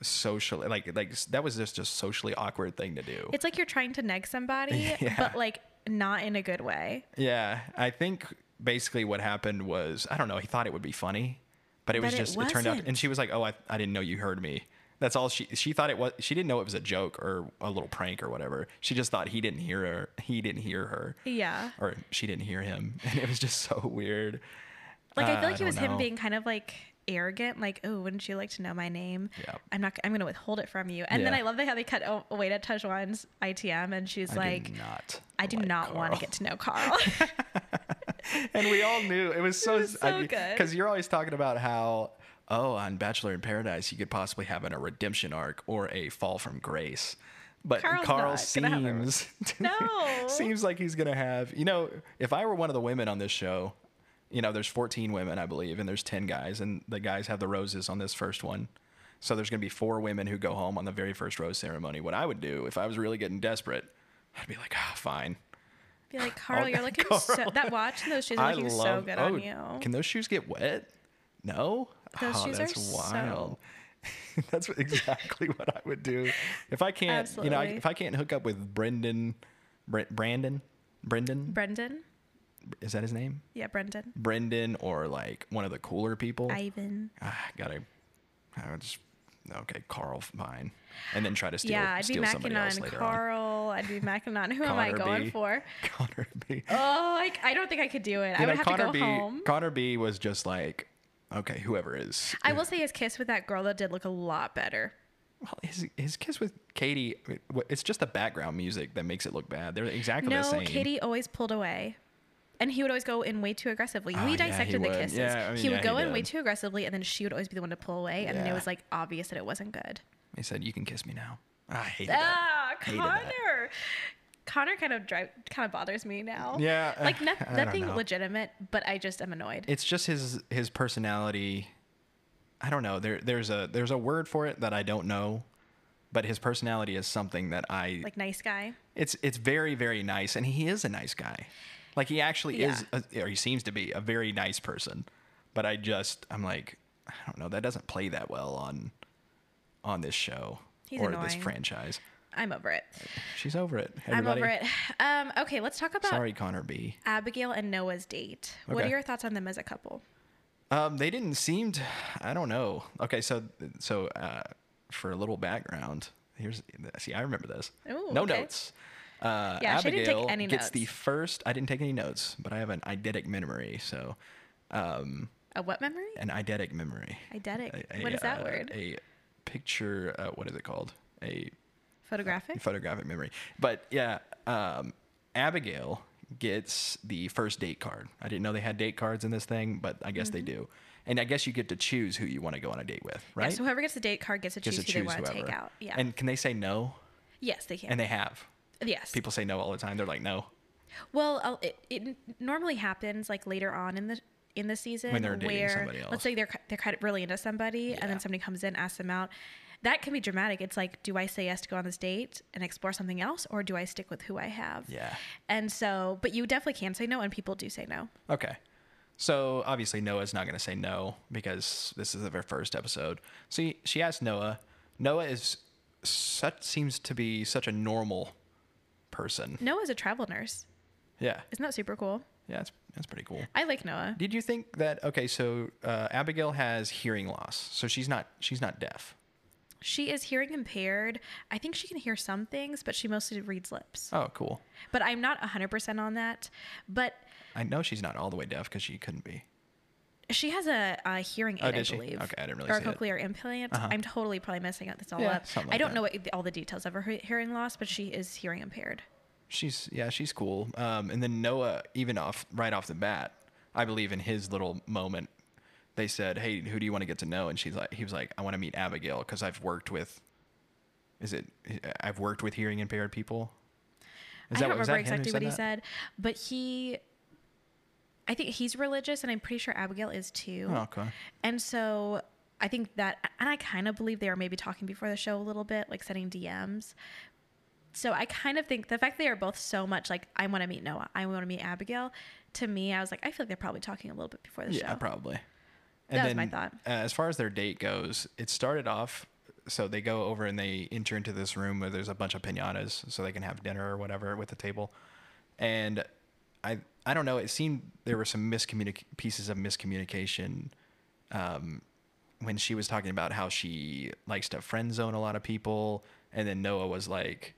socially like like that was just a socially awkward thing to do. It's like you're trying to neg somebody, [LAUGHS] Yeah. but like not in a good way. yeah, I think basically what happened was I don't know. He thought it would be funny, but it was it just it, turned out. And she was like, "Oh, I, I didn't know you heard me." That's all she she thought it was. She didn't know it was a joke or a little prank or whatever. She just thought he didn't hear her. He didn't hear her. Yeah. or she didn't hear him, [LAUGHS] and it was just so weird. Like I Uh, feel like he don't was him being kind of like arrogant, like, "Oh, wouldn't you like to know my name? Yeah. I'm not. I'm going to withhold it from you." And then I love the how they cut away to Tajwan's ITM, and she's I like, do not. "I do like not want to get to know [LAUGHS] Carl." and we all knew it was [LAUGHS] so was so good. because you're always talking about how oh on Bachelor in Paradise you could possibly have an, a redemption arc or a fall from grace. But Carl's Carl not gonna have a- seems [LAUGHS] No. seems like he's gonna have you know if I were one of the women on this show, you know there's 14 women I believe and there's 10 guys and the guys have the roses on this first one. So there's gonna be four women who go home on the very first rose ceremony. What I would do if I was really getting desperate, I'd be like, ah, fine. Be like, [LAUGHS] Carl, you're [LAUGHS] looking Carl. so. That watch and those shoes are looking so good on you. oh, Can those shoes get wet? No. Those oh, shoes are that's so- wild. [LAUGHS] that's exactly [LAUGHS] what I would do if I can't. You know, I, if I can't hook up with Brendan, Bre- Brandon, Brendan, Brendan. is that his name? Yeah, Brendan. Brendan or like one of the cooler people. Ivan. ah, gotta. I would just okay, Carl, fine, and then try to steal. yeah, I'd be steal somebody macking on Carl. I'd be macking on who am I going B. for? [LAUGHS] Connor B. Oh, like I don't think I could do it. I You would know, have Connor to go B. home. Connor B. was just like, okay, whoever is. I will say his kiss with that girl that did look a lot better. Well, his his kiss with Katie, it's just the background music that makes it look bad. They're exactly No, the same. Katie always pulled away. And he would always go in way too aggressively. Ah, we yeah, dissected he the would. kisses. Yeah, I mean, he would yeah, go he in way too aggressively, and then she would always be the one to pull away, and then it was like obvious that it wasn't good. He said, "You can kiss me now." I hated that. Ah, Connor. Connor kind of drive kind of bothers me now. Yeah, like no, [LAUGHS] nothing legitimate, but I just am annoyed. It's just his his personality. I don't know. There there's a there's a word for it that I don't know, but his personality is something that I like nice guy. it's it's very very nice and he is a nice guy like he actually is a, or he seems to be a very nice person but i just i'm like i don't know that doesn't play that well on on this show He's or this franchise I'm over it. she's over it I'm over it. Um, okay, let's talk about sorry connor b Abigail and Noah's date. What are your thoughts on them as a couple? um they didn't seem to i don't know okay so so uh for a little background here's see i remember this Ooh, no okay. notes uh, Yeah, she didn't take Abigail gets the first. I didn't take any notes, but I have an eidetic memory. So, um, A what memory? an eidetic memory. Eidetic. A- a, what is that uh, word? A picture. Uh, what is it called? A Photographic. photographic memory. But yeah, um, Abigail gets the first date card. I didn't know they had date cards in this thing, but I guess they do. And I guess you get to choose who you want to go on a date with, Mm-hmm. Yeah, right? so whoever gets the date card gets to choose Gets who they want to take out. Yeah. And can they say no? yes, they can. And they have. Yes. People say no all the time. They're like, no. Well, it, it normally happens like later on in the in the season When they're dating where somebody else. let's say they're they're kind of really into somebody and then somebody comes in asks them out. That can be dramatic. It's like, do I say yes to go on this date and explore something else, or do I stick with who I have? Yeah. And so, but you definitely can say no, and people do say no. Okay. So obviously Noah's not going to say no because this is their first episode. So he, she asked Noah. Noah is such seems to be such a normal person. Noah's a travel nurse. Yeah. Isn't that super cool? Yeah, that's that's pretty cool. I like Noah. Did you think that okay, so uh, Abigail has hearing loss. So she's not she's not deaf. She is hearing impaired. I think she can hear some things, but she mostly reads lips. Oh, cool. But I'm not 100% on that. But I know she's not all the way deaf because she couldn't be. she has a, a hearing aid, Oh, I did she? believe. Okay, I didn't really Or a see it. cochlear implant. Uh-huh. I'm totally probably messing up this all Yeah, up. something I like don't that. know what, all the details of her he- hearing loss, but she is hearing impaired. She's yeah, she's cool. Um, and then Noah, even off right off the bat, I believe in his little moment, they said, "Hey, who do you want to get to know?" And she's like, he was like, "I want to meet Abigail because I've worked with, is it? I've worked with hearing impaired people." Is I don't remember exactly what he that? said, but he, I think he's religious, and I'm pretty sure Abigail is too. Oh, okay. And so I think that, and I kind of believe they were maybe talking before the show a little bit, like sending DMs. So I kind of think the fact they are both so much like, I want to meet Noah, I want to meet Abigail. To me, I was like, I feel like they're probably talking a little bit before the Yeah, show. probably. That was my thought. Uh, as far as their date goes, it started off. So they go over and they enter into this room where there's a bunch of pinatas, so they can have dinner or whatever with the table. And I I don't know. It seemed there were some miscommunic pieces of miscommunication um, when she was talking about how she likes to friend zone a lot of people, and then Noah was like,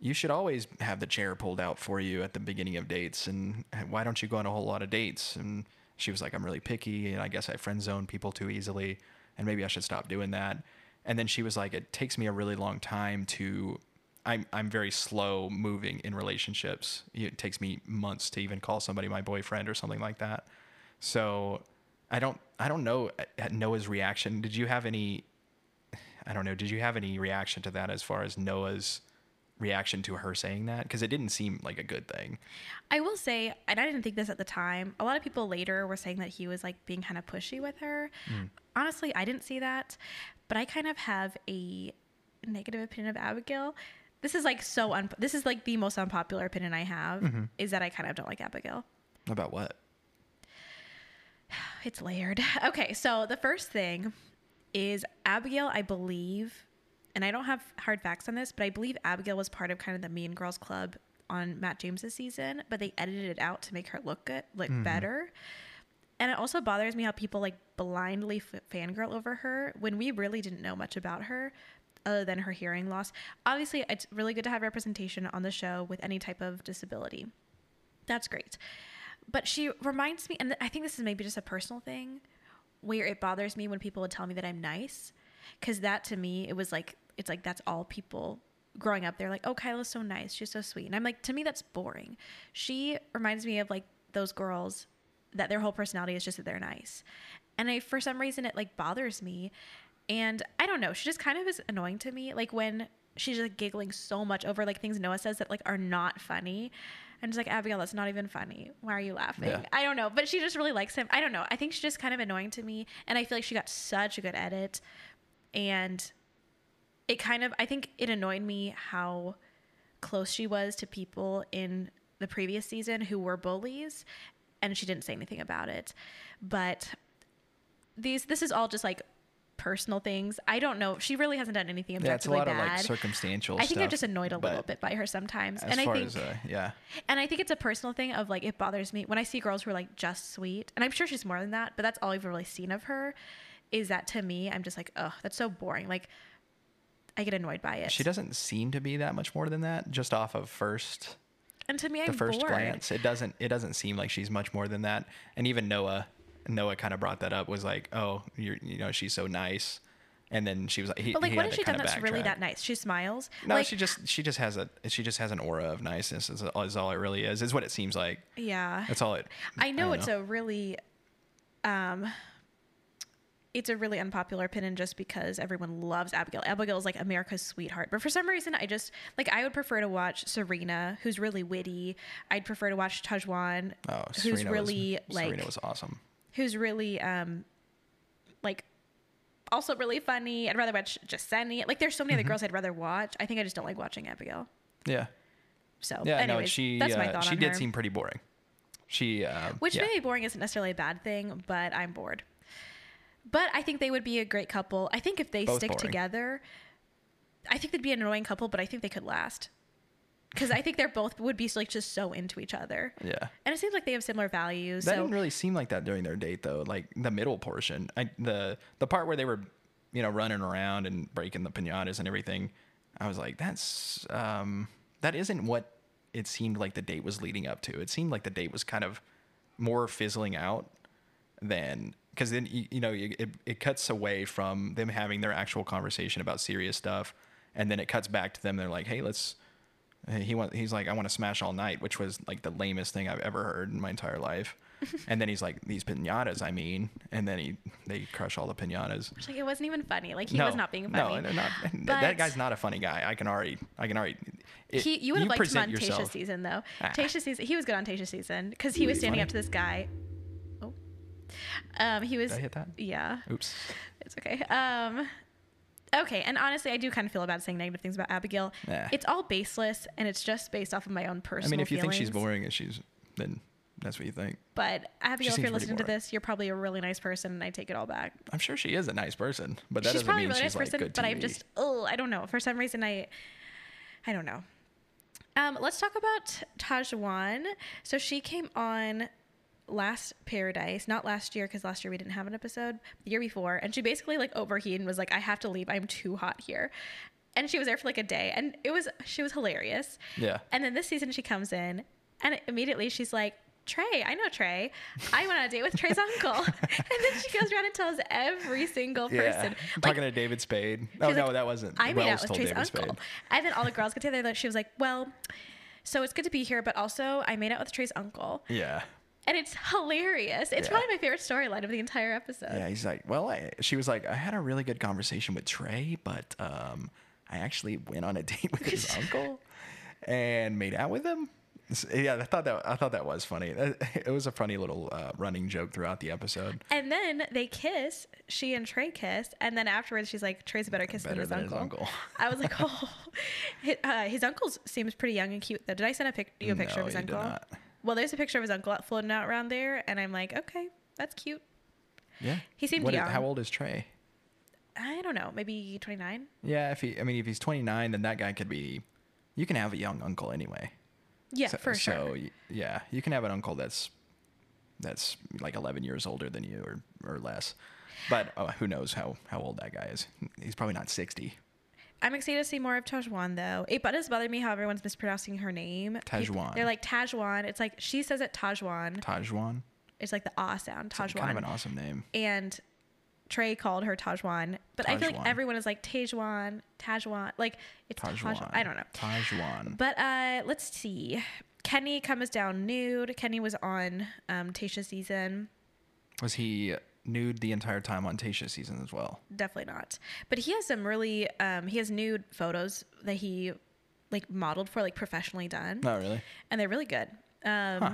"You should always have the chair pulled out for you at the beginning of dates, and why don't you go on a whole lot of dates?" And she was like, "I'm really picky, and I guess I friend zone people too easily, and maybe I should stop doing that." And then she was like, "It takes me a really long time to." I'm I'm very slow moving in relationships. It takes me months to even call somebody my boyfriend or something like that. So I don't I don't know at Noah's reaction. Did you have any I don't know, did you have any reaction to that as far as Noah's reaction to her saying that? Because it didn't seem like a good thing. I will say, and I didn't think this at the time. A lot of people later were saying that he was like being kind of pushy with her. Mm. Honestly, I didn't see that, but I kind of have a negative opinion of Abigail. This is like so un. This is like the most unpopular opinion I have Mm-hmm. is that I kind of don't like Abigail. About what? It's layered. [LAUGHS] Okay, so the first thing is Abigail, I believe, and I don't have hard facts on this, but I believe Abigail was part of kind of the Mean Girls Club on Matt James's season, but they edited it out to make her look good, look mm-hmm. better. And it also bothers me how people like blindly f- fangirl over her when we really didn't know much about her other than her hearing loss. Obviously, it's really good to have representation on the show with any type of disability. That's great. But she reminds me, and I think this is maybe just a personal thing, where it bothers me when people would tell me that I'm nice. Because that to me, it was like, it's like that's all people growing up. They're like, oh, Kyla's so nice. She's so sweet. And I'm like, to me, that's boring. She reminds me of like those girls that their whole personality is just that they're nice. And I, for some reason, it like bothers me. And I don't know. She just kind of is annoying to me. Like when she's like giggling so much over like things Noah says that like are not funny. And just like Abigail, that's not even funny. Why are you laughing? Yeah. I don't know, but she just really likes him. I don't know. I think she's just kind of annoying to me, and I feel like she got such a good edit, and it kind of I think it annoyed me how close she was to people in the previous season who were bullies, and she didn't say anything about it. But these this is all just like personal things. I don't know. She really hasn't done anything objectively Yeah, it's a lot of bad. like circumstantial I think stuff. I'm just annoyed a little bit by her sometimes, As and I think as uh, yeah, and I think it's a personal thing of like it bothers me when I see girls who are like just sweet, and I'm sure she's more than that, but that's all I've really seen of her. Is that to me, I'm just like, oh, that's so boring. Like, I get annoyed by it. she doesn't seem to be that much more than that. Just off of first and to me, I'm the first bored. glance, it doesn't it doesn't seem like she's much more than that. And even Noah, Noah kind of brought that up. Was like, oh, you're you know she's so nice. And then she was like, he, But like, what has she done that's really that nice? She smiles. No, like, she just she just has a she just has an aura of niceness. Is, is all it really is. Is what it seems like. yeah. That's all it. I know don't it's a really, um, it's a really unpopular opinion just because everyone loves Abigail. Abigail is like America's sweetheart. But for some reason, I just like I would prefer to watch Serena, who's really witty. I'd prefer to watch Tajwan, Oh, who's Serena really was, like Serena was awesome. who's really um like also really funny. I'd rather watch Jaseni. Like there's so many Mm-hmm. other girls I'd rather watch. I think I just don't like watching Abigail. Yeah. So Yeah, anyways, no, she that's my uh, thought she did her. seem pretty boring. She uh, Which yeah. maybe boring isn't necessarily a bad thing, but I'm bored. But I think they would be a great couple. I think if they Both stick boring. together, I think they'd be an annoying couple, but I think they could last. Because I think they're both would be like just so into each other, yeah. and it seems like they have similar values. That so didn't really seem like that during their date though. Like the middle portion, I, the the part where they were, you know, running around and breaking the pinatas and everything. I was like, that's um, that isn't what it seemed like the date was leading up to. It seemed like the date was kind of more fizzling out than because then you, you know it it cuts away from them having their actual conversation about serious stuff, and then it cuts back to them. They're like, hey, let's. He want, he's like, I want to smash all night, which was like the lamest thing I've ever heard in my entire life. [LAUGHS] and then he's like, these pinatas, I mean, and then he they crush all the pinatas. like it wasn't even funny. Like he was not being No, funny. no, not, that guy's not a funny guy. I can already, I can already. it- he, you would have liked him present on yourself- Tayshia's season though. Ah. Tayshia's season, he was good on Tayshia's season because he was standing funny. up to this guy. Um, he was. Did I hit that? Yeah, Oops. it's okay. Um, okay, and honestly, I do kind of feel bad saying negative things about Abigail. Nah. It's all baseless, and it's just based off of my own personal. I mean, if you think she's boring and she's, then that's what you think. But Abigail, if you're listening to this, you're probably a really nice person, and I take it all back. I'm sure she is a nice person, but that she's doesn't probably mean really nice like person, good but I'm just oh, I don't know. For some reason, I I don't know. Um, let's talk about Tajwan. So she came on last Paradise, not last year because last year we didn't have an episode. The year before, and she basically like overheated and was like, "I have to leave. I'm too hot here." And she was there for like a day, and it was she was hilarious. Yeah. And then this season she comes in, and immediately she's like. Trey, I know Trey. I went on a date with Trey's uncle. [LAUGHS] And then she goes around and tells every single person. I'm Like, talking to David Spade. Oh was no, like, that wasn't. I made Wells out with Trey's David uncle. Spade. And then all the girls get together. like, She was like, well, so it's good to be here, but also I made out with Trey's uncle. Yeah. And it's hilarious. It's Yeah. probably my favorite storyline of the entire episode. Yeah, he's like, well, I, she was like, I had a really good conversation with Trey, but um, I actually went on a [LAUGHS] date with his [LAUGHS] uncle and made out with him. Yeah, I thought that I thought that was funny. It was a funny little uh, running joke throughout the episode. And then they kiss. She and Trey kiss. And then afterwards, she's like, Trey's a better kisser Better than his than his uncle. uncle. I was like, [LAUGHS] oh. His, uh, his uncle seems pretty young and cute, though. Did I send a pic- you a picture No, of his uncle? Well, there's a picture of his uncle floating out around there. And I'm like, okay, that's cute. Yeah, He seemed What is- young. how old is Trey? I don't know, maybe 29? Yeah, if he, I mean, if he's 29, then that guy could be. You can have a young uncle anyway. Yeah, so, for sure. So yeah, you can have an uncle that's that's like 11 years older than you or or less. But uh, who knows how how old that guy is? He's probably not 60. I'm excited to see more of Tajwan though. It does bother me how everyone's mispronouncing her name. Tajwan. They're like Tajwan. It's like she says it Tajwan. Tajwan. It's like the ah sound, Tajwan. It's Tajwan. kind of an awesome name. and Trey called her Tajwan, but I feel like everyone is like Tajwan, Tajwan. Like it's Tajwan. Tajwan. I don't know. Tajwan. But uh, let's see. Kenny comes down nude. Kenny was on um, Tayshia's season. Was he nude the entire time on Tayshia's season as well? Definitely not. But he has some really um, he has nude photos that he like modeled for like professionally done. No, really. and they're really good. Um, Huh.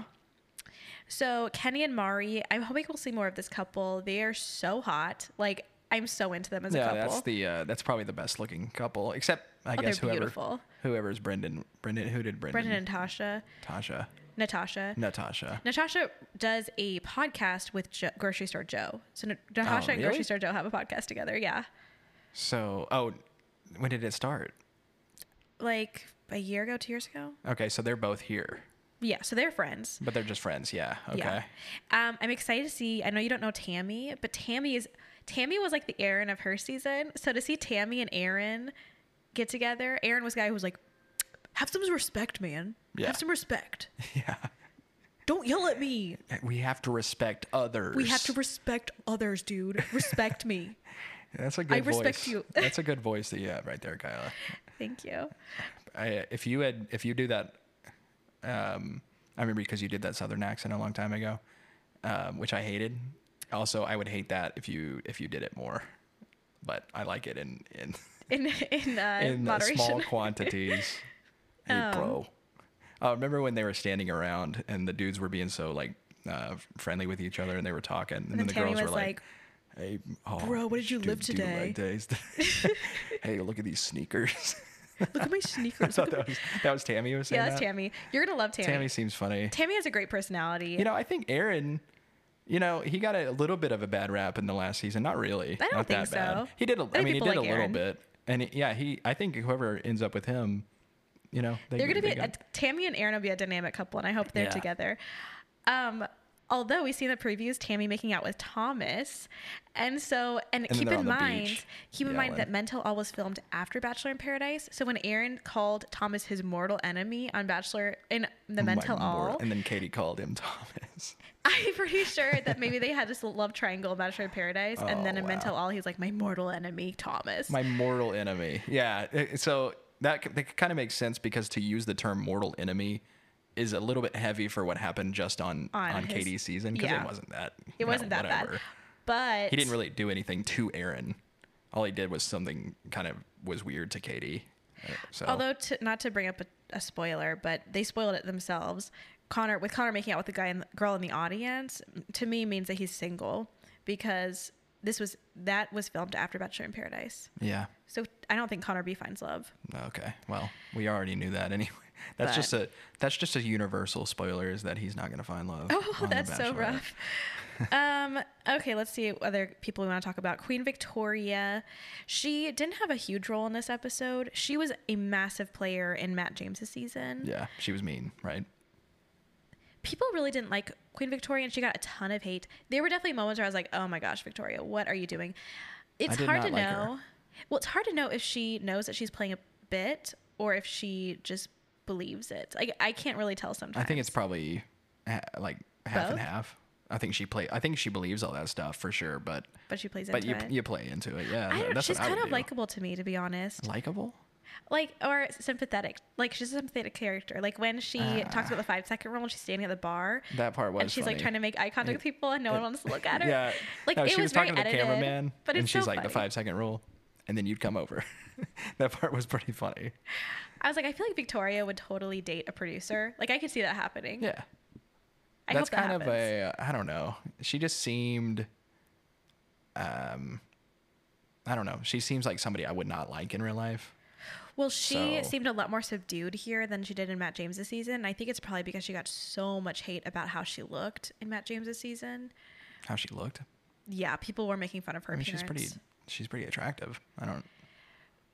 So Kenny and Mari, I'm hoping we'll see more of this couple. They are so hot. Like I'm so into them as a couple. yeah, that's the uh, that's probably the best looking couple, except I Oh, guess whoever beautiful. whoever's Brendan. Brendan, who did Brendan? Brendan and Tasha, Tasha. Natasha. Natasha. Natasha does a podcast with jo- Grocery Store Joe. So Na- Natasha and really? Grocery Store Joe have a podcast together. Yeah, So, oh, when did it start? like a year ago, two years ago. Okay, so they're both here, Yeah, so they're friends. but they're just friends. Yeah. Okay. Yeah. Um, I'm excited to see. I know you don't know Tammy, but Tammy is Tammy was like the Aaron of her season. So to see Tammy and Aaron get together, Aaron was a guy who was like, "Have some respect, man. Yeah. Have some respect. [LAUGHS] Yeah. Don't yell at me. We have to respect others. We have to respect others, dude. Respect me. [LAUGHS] That's a good respect voice. Respect you. [LAUGHS] That's a good voice that you have right there, Kyla. Thank you. I, if you had, if you do that, um, I remember because you did that Southern accent a long time ago, um, which I hated. also I would hate that if you if you did it more, but I like it in in in in, uh, in uh, moderation. small quantities. Hey, Um, bro. Uh, remember when they were standing around and the dudes were being so like uh, friendly with each other and they were talking, and, and then then the girls were like, like, "Hey, oh, Bro, what did you do- live today?" [LAUGHS] [LAUGHS] hey, look at these sneakers. [LAUGHS] "Look at my I sneakers." at that was that was Tammy was saying yeah, that's that. Tammy. You're gonna love Tammy. Tammy seems funny. Tammy has a great personality. You know, I think Aaron, you know, he got a little bit of a bad rap in the last season. Not really. I don't not think that bad. so. He did. A, I I, mean, he did like a little bit. And yeah, he. I think whoever ends up with him, you know, they, they're gonna be they a, Tammy and Aaron will be a dynamic couple, and I hope they're Yeah. together. Um, although we see in the previews Tammy making out with Thomas, and so and, then keep in mind, beach keep in mind that Men Tell All was filmed after Bachelor in Paradise. So when Aaron called Thomas his mortal enemy on Bachelor in the my Mental mor- All, and then Katie called him [LAUGHS] Thomas. I'm pretty sure that maybe they had this love triangle in Bachelor in Paradise, and then Oh, in wow. Men Tell All he's like my mortal enemy Thomas. My mortal enemy. Yeah. So that, that kind of makes sense because to use the term mortal enemy is a little bit heavy for what happened just on On on, his- Katie's season because yeah. it wasn't that. it wasn't that whatever. bad, but He didn't really do anything to Aaron. All he did was something kind of was weird to Katie. Uh, So Although, to, not to bring up a, a spoiler, but they spoiled it themselves. Connor, with Connor making out with the guy and the girl in the audience, to me means that he's single because this was that was filmed after Bachelor in Paradise. yeah. So I don't think Connor B finds love. Okay. Well, we already knew that anyway. [LAUGHS] That's But- just a that's just a universal spoiler is that he's not going to find love. Oh, that's so rough. [LAUGHS] um, okay, let's see other people we want to talk about. Queen Victoria. She didn't have a huge role in this episode. She was a massive player in Matt James's season. Yeah, she was mean, right? People really didn't like Queen Victoria and she got a ton of hate. There were definitely moments where I was like, "Oh my gosh, Victoria, what are you doing?" It's hard to like her. know. Well, it's hard to know if she knows that she's playing a bit or if she just believes it. Like I can't really tell sometimes. I think it's probably ha- like half and half. I think she play. I think she believes all that stuff for sure, but but she plays but into you it. you play into it. Yeah, I don't, that's she's kind of likable to me, to be honest. Likeable. Like or sympathetic. Like she's a sympathetic character. Like when she talks Ah. about the five second rule, and she's standing at the bar. That part was. and she's like trying to make eye contact with people, and no one wants to look at [LAUGHS] her. Yeah, like no, it she was, very talking to the edited, cameraman, but and she's so like the five second rule, and then you'd come over. [LAUGHS] that part was pretty funny. I was like, I feel like Victoria would totally date a producer. Like I could see that happening. Yeah, I that's that kind happens. of a. I don't know. She just seemed. Um, I don't know. She seems like somebody I would not like in real life. Well, she so- seemed a lot more subdued here than she did in Matt James' season. And I think it's probably because she got so much hate about how she looked in Matt James' season. How she looked. Yeah, people were making fun of her I mean, she's pretty. She's pretty attractive. I don't.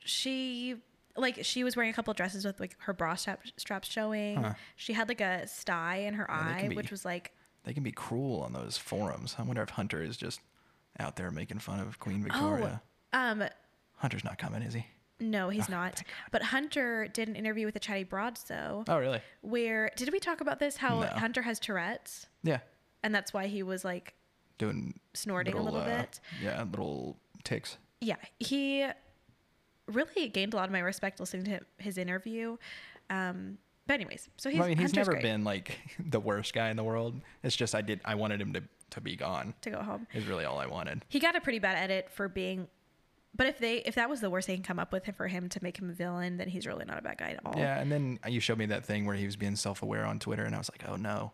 She like she was wearing a couple dresses with like her bra strap, straps showing. Huh. She had like a sty in her Yeah, eye, be- which was like They can be cruel on those forums. I wonder if Hunter is just out there making fun of Queen oh, Victoria. um, Hunter's not coming, is he? No, he's Oh, not. But Hunter did an interview with the Chatty Broad, so. Oh, really? where did we talk about this how No. hunter has tourette's Yeah. and that's why he was like Doing snorting a little uh, bit Yeah, little ticks. yeah he really gained a lot of my respect listening to his interview um but anyways so he's Well, I mean, he's Hunter's never great been like [LAUGHS] the worst guy in the world. It's just I did. I wanted him to to be gone. to go home Is really all I wanted. he got a pretty bad edit for being but if they if that was the worst they can come up with for him to make him a villain then he's really not a bad guy at all Yeah, and then you showed me that thing where he was being self-aware on Twitter, and I was like, oh no,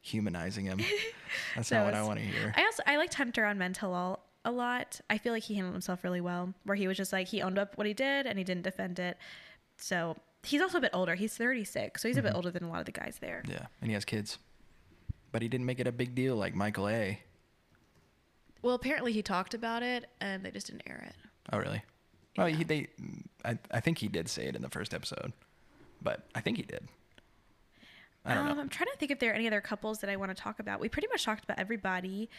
humanizing him. [LAUGHS] That's That not what I want to hear. I also I liked Hunter on Men Tell All a lot. I feel like he handled himself really well, where he was just like he owned up what he did and he didn't defend it. So he's also a bit older. He's 36, so he's a Mm-hmm. bit older than a lot of the guys there. Yeah, and he has kids, but he didn't make it a big deal like Michael A. Well, apparently he talked about it and they just didn't air it. Oh, really? Well, he, they, I, I think he did say it in the first episode, but I think he did. I don't um, know. I'm trying to think if there are any other couples that I want to talk about. We pretty much talked about everybody.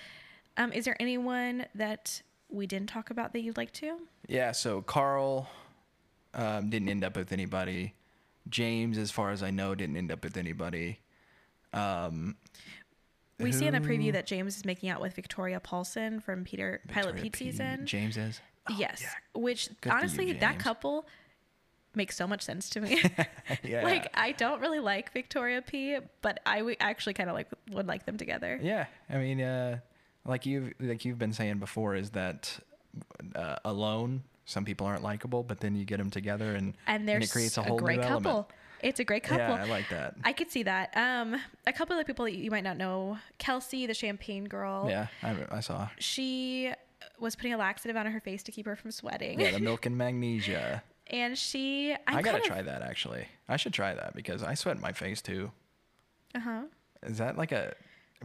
Um, is there anyone that we didn't talk about that you'd like to? Yeah, so Carl um, didn't end up with anybody. James, as far as I know, didn't end up with anybody. Um, We see in the preview that James is making out with Victoria Paulson from Peter Pilot Victoria Pete P. season. James is. Oh, yes, yeah. which Good for you, honestly, that couple makes so much sense to me. [LAUGHS] yeah. [LAUGHS] Like I don't really like Victoria P, but I w- actually kind of like would like them together. Yeah, I mean, uh, like you've like you've been saying before, is that uh, alone some people aren't likable, but then you get them together and And there's it creates a a, whole great new couple. element. It's a great couple. Yeah, I like that. I could see that. Um, a couple of people that you might not know, Kelsey, the champagne girl. yeah, I, I saw. She was putting a laxative on her face to keep her from sweating. Yeah, the [LAUGHS] milk and magnesia. and she, I'm i gotta kind of, try that actually. I should try that because I sweat in my face too. Uh huh. Is that like a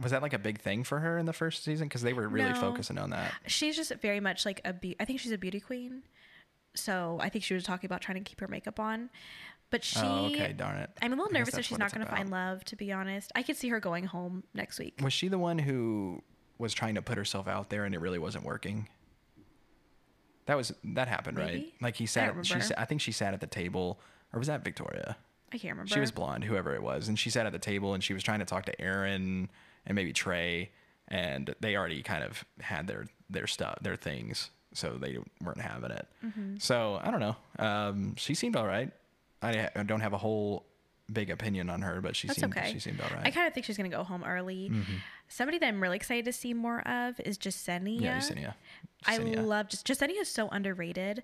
was that like a big thing for her in the first season? Because they were really No. focusing on that. She's just very much like a be- I think she's a beauty queen. So I think she was talking about trying to keep her makeup on. But she, oh, okay, darn it. I'm a little nervous that she's not going to find love, to be honest. I could see her going home next week. Was she the one who was trying to put herself out there and it really wasn't working? That was that happened, right? Like he I sat. don't She sat, I think she sat at the table, or was that Victoria? I can't remember. She was blonde, whoever it was, and she sat at the table and she was trying to talk to Aaron and maybe Trey, and they already kind of had their their stuff, their things, so they weren't having it. Mm-hmm. So I don't know. Um, she seemed all right. I, I don't have a whole big opinion on her, but she That's seemed okay. she seemed all right. I kind of think she's going to go home early. Mm-hmm. Somebody that I'm really excited to see more of is Jasenia. yeah, Yesenia. I love just Jasenia is so underrated.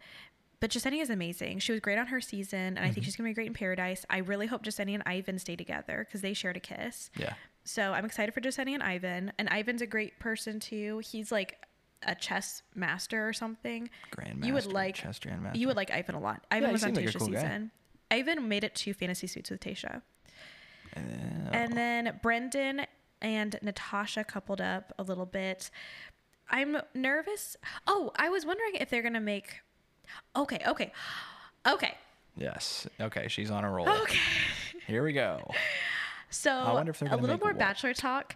But Jasenia is amazing. She was great on her season, and I Mm-hmm. think she's gonna be great in Paradise. I really hope Jasenia and Ivan stay together because they shared a kiss. Yeah. So I'm excited for Jasenia and Ivan. And Ivan's a great person too. He's like a chess master or something. Grandmaster. you would like chess grandmaster. you would like Ivan a lot. Ivan he was on seemed like a Tayshia's cool guy. Season. even made it to Fantasy Suites with Tayshia. Uh, And then Brendan and Natasha coupled up a little bit. I'm nervous. Oh, I was wondering if they're gonna make. Okay, okay, okay, yes. Okay, she's on a roll. okay. Here we go. [LAUGHS] So I wonder if they're a little more? Bachelor talk.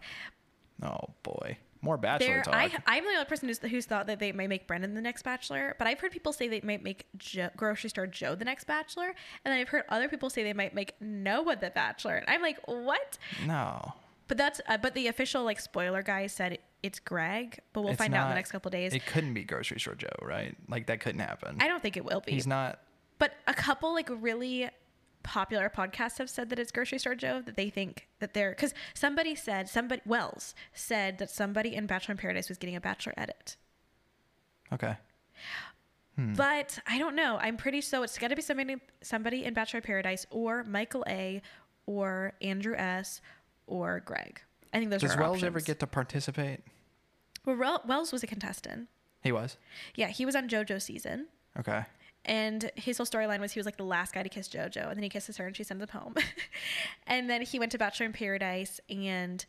Oh boy, more bachelor There, talk. I, I'm the only person who's, who's thought that they might make Brendan the next Bachelor, but I've heard people say they might make jo- Grocery Store Joe the next Bachelor, and then I've heard other people say they might make Noah the Bachelor. And I'm like, what? no, But that's uh, but the official like spoiler guy said it, it's Greg, but we'll It's find out in the next couple days. it couldn't be grocery store Joe, right? Like that couldn't happen. I don't think it will be. He's not. But a couple like really popular podcasts have said that it's grocery store Joe that they think that they're because somebody said somebody Wells said that somebody in Bachelor in Paradise was getting a Bachelor edit. Okay. Hmm. But I don't know. I'm pretty so it's got to be somebody somebody in Bachelor in Paradise or Michael A. or Andrew S. or Greg. I think those Does are Wells ever get to participate? Well, Wells was a contestant. He was. Yeah, he was on JoJo's season. Okay. And his whole storyline was he was like the last guy to kiss JoJo, and then he kisses her and she sends him home. [LAUGHS] and then he went to Bachelor in Paradise and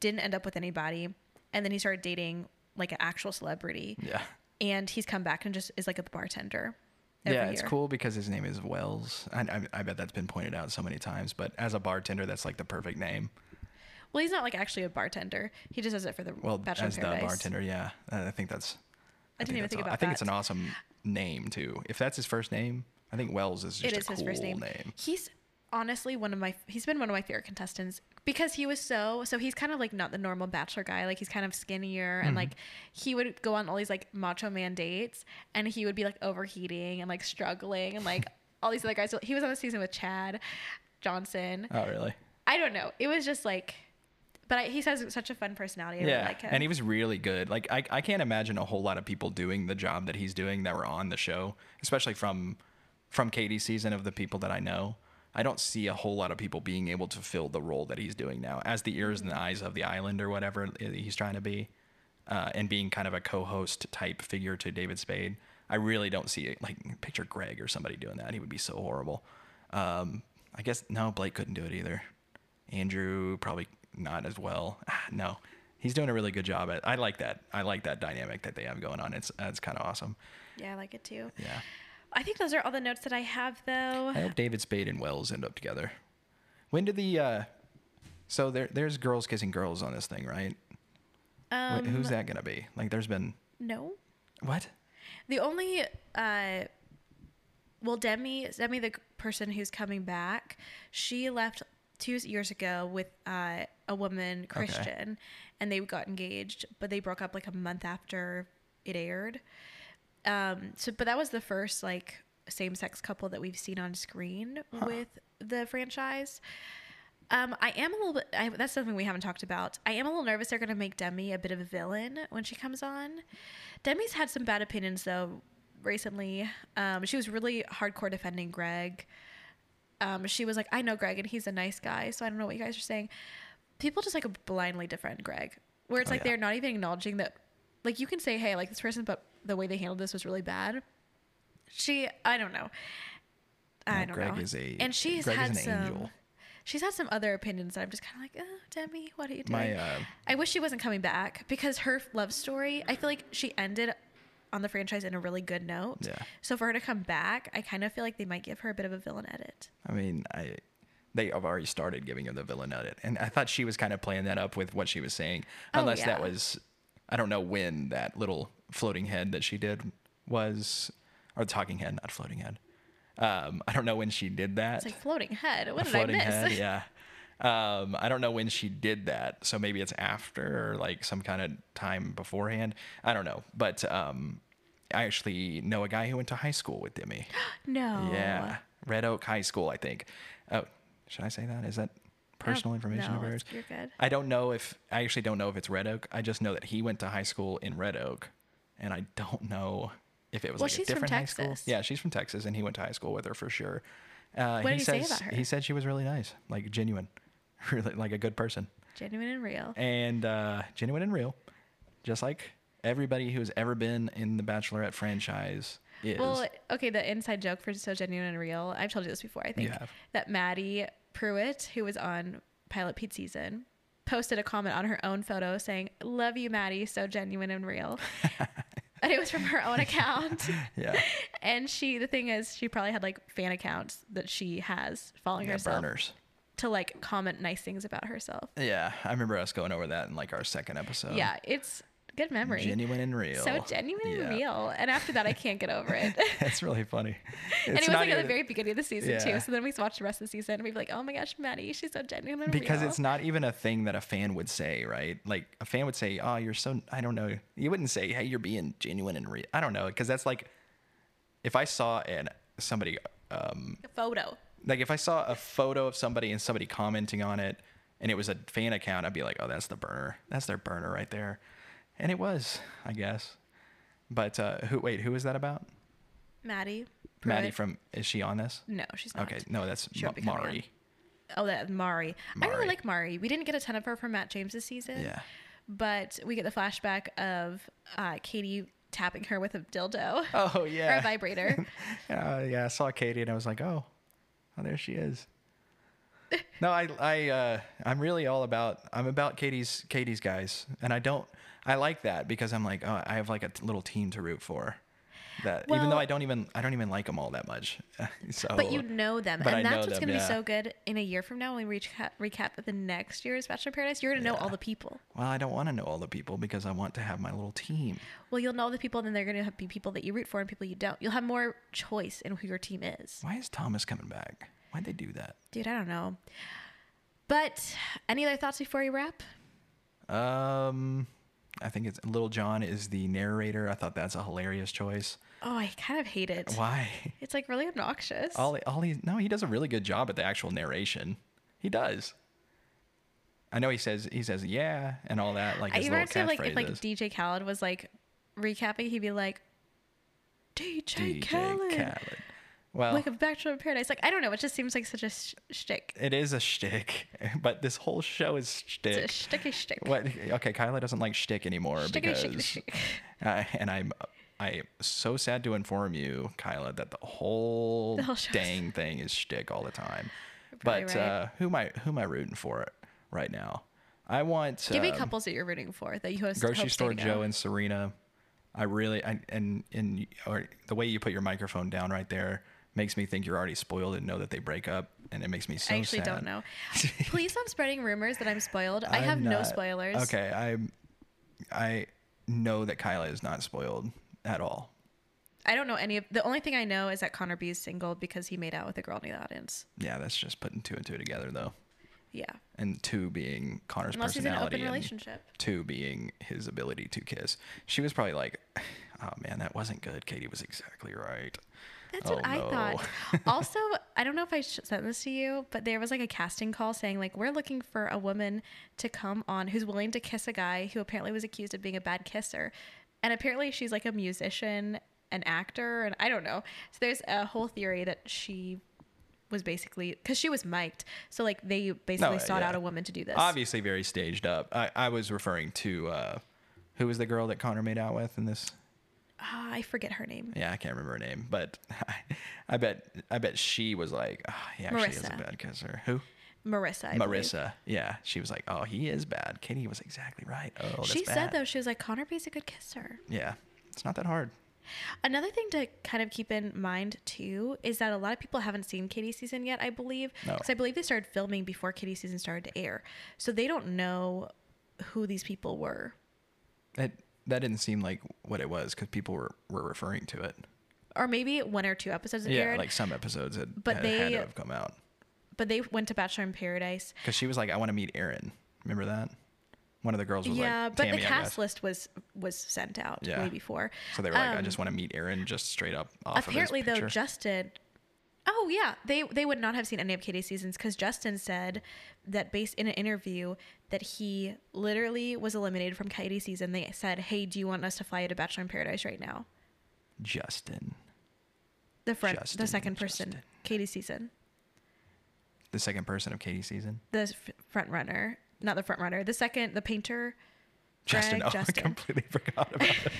didn't end up with anybody. And then he started dating like an actual celebrity. Yeah. And he's come back and just is like a bartender. every yeah, it's year. cool because his name is Wells. I, I, I bet that's been pointed out so many times. But as a bartender, that's like the perfect name. Well, he's not like actually a bartender. He just does it for the Well, Bachelor as the Paradise. bartender, yeah. I think that's. I didn't even think about I think it's an awesome name too. If that's his first name, I think Wells is just It a is cool his first name. name. He's honestly one of my he's been one of my favorite contestants because he was so so he's kind of like not the normal bachelor guy like he's kind of skinnier Mm-hmm. and like he would go on all these like macho man dates and he would be like overheating and like struggling and like [LAUGHS] all these other guys he was on the season with Chad Johnson Oh, really? I don't know it was just like but I, he has such a fun personality I yeah, really like him and he was really good. Like I, I can't imagine a whole lot of people doing the job that he's doing that were on the show, especially from from Katie's season of the people that I know. I don't see a whole lot of people being able to fill the role that he's doing now as the ears and the eyes of the island or whatever he's trying to be, uh, and being kind of a co-host type figure to David Spade. I really don't see it. Like picture Greg or somebody doing that. He would be so horrible. Um, I guess no, Blake couldn't do it either. Andrew probably not as well. Ah, no, he's doing a really good job at. I like that. I like that dynamic that they have going on. It's it's kind of awesome. yeah I like it too Yeah. I think those are all the notes that I have though I hope David Spade and Wells end up together. When did the uh so there there's girls kissing girls on this thing, right? Um, Who's that gonna be? Like there's been no what? The only, uh, well, Demi, Demi, the person who's coming back, she left two years ago with uh, a woman, Kristian, and they got engaged, but they broke up like a month after it aired. Um, so, but that was the first like same-sex couple that we've seen on screen Huh. with the franchise. Um, I am a little bit. I, that's something we haven't talked about. I am a little nervous they're going to make Demi a bit of a villain when she comes on. Demi's had some bad opinions though recently. Um, she was really hardcore defending Greg. Um, she was like, "I know Greg, and he's a nice guy, so I don't know what you guys are saying." People just like blindly defend Greg, where it's Oh, like yeah. they're not even acknowledging that. Like you can say, "Hey, I like this person," but the way they handled this was really bad. She, I don't know. I No, don't Greg know. is a- and she's Greg had an some. angel. She's had some other opinions that I'm just kind of like, oh, Demi, what are you doing? My uh, I wish she wasn't coming back because her love story, I feel like she ended on the franchise in a really good note. Yeah. So for her to come back, I kind of feel like they might give her a bit of a villain edit. I mean, I they have already started giving her the villain edit, and I thought she was kind of playing that up with what she was saying, Oh, unless that was, I don't know when that little floating head that she did was, or talking head, not floating head. Um, I don't know when she did that. It's like floating head. What a did I floating miss? head, yeah. [LAUGHS] Um, I don't know when she did that, so maybe it's after or like some kind of time beforehand. I don't know, but um, I actually know a guy who went to high school with Demi. [GASPS] no. Yeah, Red Oak High School, I think. Oh, should I say that? Is that personal information no, of hers? it's- you're good. I don't know if I actually don't know if it's Red Oak. I just know that he went to high school in Red Oak, and I don't know if it was Well, like a different high school. Texas. Yeah, she's from Texas, and he went to high school with her for sure. Uh, What did he say says, about her? He said she was really nice, like genuine, [LAUGHS] really like a good person, Genuine and real. and uh, genuine and real, just like everybody who's ever been in the Bachelorette franchise is. Well, okay, the inside joke for So Genuine and Real, I've told you this before, I think, have. that Maddie Pruitt, who was on Pilot Pete season, posted a comment on her own photo saying, Love you, Maddie, so genuine and real. [LAUGHS] and it was from her own account. [LAUGHS] yeah, And she, the thing is, she probably had like fan accounts that she has following yeah, herself burners. To like comment nice things about herself. Yeah, I remember us going over that in like our second episode. yeah, it's good memory. genuine and real. So genuine and real. And after that, I can't get over it. [LAUGHS] That's really funny. [LAUGHS] and it was like at the very beginning of the season Yeah. too. So then we watched the rest of the season and we'd be like, oh my gosh, Maddie, she's so genuine and because real. it's not even a thing that a fan would say, right? Like a fan would say, "Oh, you're so I don't know." You wouldn't say, "Hey, you're being genuine and real." I don't know, because that's like if I saw an somebody um a photo. Like if I saw a photo of somebody and somebody commenting on it and it was a fan account, I'd be like, "Oh, that's the burner. That's their burner right there." And it was, I guess. But uh who wait, who is that about? Maddie. Maddie from is she on this? No, she's not. Okay, no, that's Ma- Mari. Oh, that Mari. I really like Mari. We didn't get a ton of her from Matt James this season. Yeah. But we get the flashback of uh, Katie tapping her with a dildo Oh yeah. or a vibrator. [LAUGHS] Uh, yeah, I saw Katie and I was like, oh, oh, there she is. no, I, I, uh, I'm really all about. I'm about Katie's, Katie's guys, and I don't. I like that because I'm like, oh, I have like a t- little team to root for. That even though I don't even, I don't even like them all that much. [LAUGHS] so, but you know them, and I that's what's them, to yeah. be so good in a year from now when we recap, recap the next year's Bachelor Paradise. You're going to know all the people. well, I don't want to know all the people because I want to have my little team. Well, you'll know all the people, and then they're going to be people that you root for and people you don't. You'll have more choice in who your team is. Why is Thomas coming back? Why'd they do that? Dude, I don't know. But any other thoughts before we wrap? Um, I think it's Lil Jon is the narrator. I thought that's a hilarious choice. Oh, I kind of hate it. Why? It's like really obnoxious. All, all he no, he does a really good job at the actual narration. He does. I know he says he says yeah and all that like I his even little say like if like. DJ Khaled was like recapping, he'd be like, DJ, DJ Khaled, Khaled. Well, like a Bachelor in Paradise. Like I don't know, it just seems like such a sh- shtick. it is a shtick, [LAUGHS] but this whole show is shtick. It's a shticky shtick. What? Okay, Kyla doesn't like shtick anymore Shtickity, because, shtickity, shtick. [LAUGHS] uh, and I'm I'm so sad to inform you, Kyla, that the whole, The whole dang thing is shtick all the time. But right. uh, who am I who am I rooting for right now? I want Give me um, couples that you're rooting for that you host. grocery store Joe and Serena. I really I, and and or the way you put your microphone down right there makes me think you're already spoiled and know that they break up, and it makes me so I actually sad. don't know. [LAUGHS] Please stop spreading rumors that I'm spoiled. I I'm have no spoilers. Okay, I I know that Kyla is not spoiled at all. I don't know any of. The only thing I know is that Connor B is single because he made out with a girl in the audience. Yeah, that's just putting two and two together though. Yeah, And two being Connor's unless he's in an personality, open relationship. two being his ability to kiss. She was probably like, "Oh man, that wasn't good." Katie was exactly right. That's Oh, what I no. thought. [LAUGHS] also, I don't know if I sent this to you, but there was like a casting call saying like we're looking for a woman to come on who's willing to kiss a guy who apparently was accused of being a bad kisser, and apparently she's like a musician, an actor, and I don't know. So there's a whole theory that she was basically because she was mic'd, so like they basically sought yeah. out a woman to do this. Obviously, very staged up. I, I was referring to uh, who was the girl that Connor made out with in this? Ah, I forget her name. Yeah, I can't remember her name, but [LAUGHS] I bet I bet she was like, oh, he actually is a bad kisser. Who? Marissa. I believe. Marissa. Yeah, she was like, oh, he is bad. Katie was exactly right. Oh, that's She bad. said though she was like Connor B's a good kisser. Yeah, it's not that hard. Another thing to kind of keep in mind too is that a lot of people haven't seen Katie season yet. I believe No. because I believe they started filming before Katie season started to air, so they don't know who these people were. It that didn't seem like what it was because people were were referring to it. Or maybe one or two episodes had Yeah, aired, like some episodes had, But had, had they- to have come out but they went to Bachelor in Paradise. because she was like, I want to meet Aaron. Remember that? One of the girls was yeah, like, but Tammy, the cast list was was sent out Yeah. way before. So they were like, I Um, just want to meet Aaron, just straight up off apparently of though justin oh yeah. They they would not have seen any of katie's seasons because justin said that based in an interview that he literally was eliminated from katie's season. They said hey do you want us to fly you to bachelor in paradise right now? Justin, the front Justin, the second person Justin. katie's season. The second person of Katie's season. the f- front runner. Not the front runner. The second the painter. Justin, Greg oh, Justin. I completely forgot about it.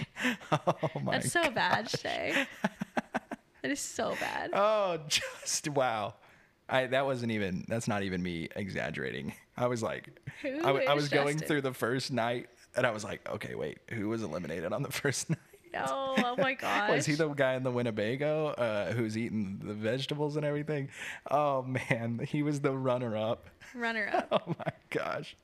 [LAUGHS] Oh my that's so bad shay [LAUGHS] that is so bad Oh, [LAUGHS] just wow. I that wasn't even that's not even me exaggerating. I was like I, I was going through the first night and I was like, okay, wait, who was eliminated on the [LAUGHS] first night? Oh, oh my gosh [LAUGHS] Was he the guy in the Winnebago uh, who's eating the vegetables and everything? Oh man, he was the runner up. runner up [LAUGHS] Oh my gosh.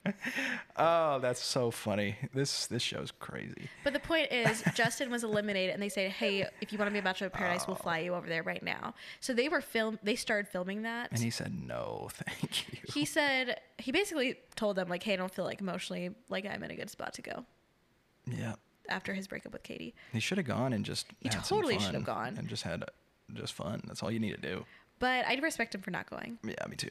Oh, that's so funny. This this show's crazy. But the point is, Justin was eliminated, and they said, "Hey, if you want to be a Bachelor of Paradise, we'll fly you over there right now." So they were film. They started filming that. And he said, "No, thank you." he said he basically told them like, "Hey, I don't feel like emotionally like I'm in a good spot to go." yeah. After his breakup with Katie, He should have gone and just He had totally should have gone. and just had just fun. That's all you need to do. but I respect him for not going. Yeah, me too.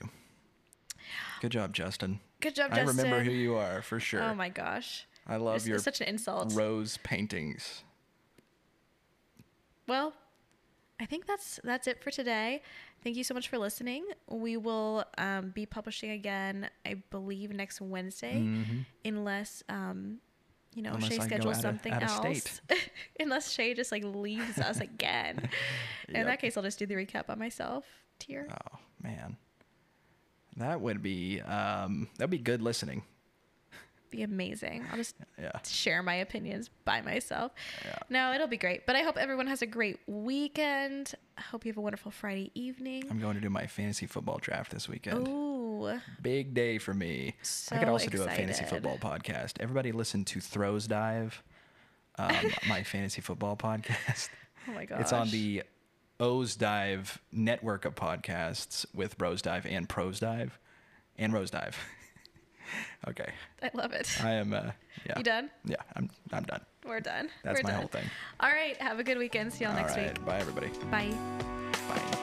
Good job, Justin. Good job, I Justin. I remember who you are for sure. Oh my gosh, I love it's, your it's such an insult. rose paintings. Well, I think that's that's it for today. Thank you so much for listening. We will um, be publishing again, I believe, next Wednesday, unless um, you know. Unless Shay schedules something of else. [LAUGHS] unless Shay just like leaves us again. [LAUGHS] In Yep. that case, I'll just do the recap by myself. Tier. Oh man, that would be um, that'd be good listening. Be amazing. I'll just Yeah. share my opinions by myself. Yeah. No, it'll be great. But I hope everyone has a great weekend. I hope you have a wonderful Friday evening. I'm going to do my fantasy football draft this weekend. Ooh. Big day for me. I could also do a fantasy football podcast. Everybody listen to Throws Dive, um, [LAUGHS] my fantasy football podcast. Oh my gosh. It's on the O's Dive network of podcasts with Bros Dive and Pros Dive and Rose Dive. [LAUGHS] okay, I love it. I am. Uh, yeah. You done? Yeah, I'm. I'm done. We're done. That's We're my done. whole thing. All right. Have a good weekend. See y'all All next right, bye everybody. week. Bye.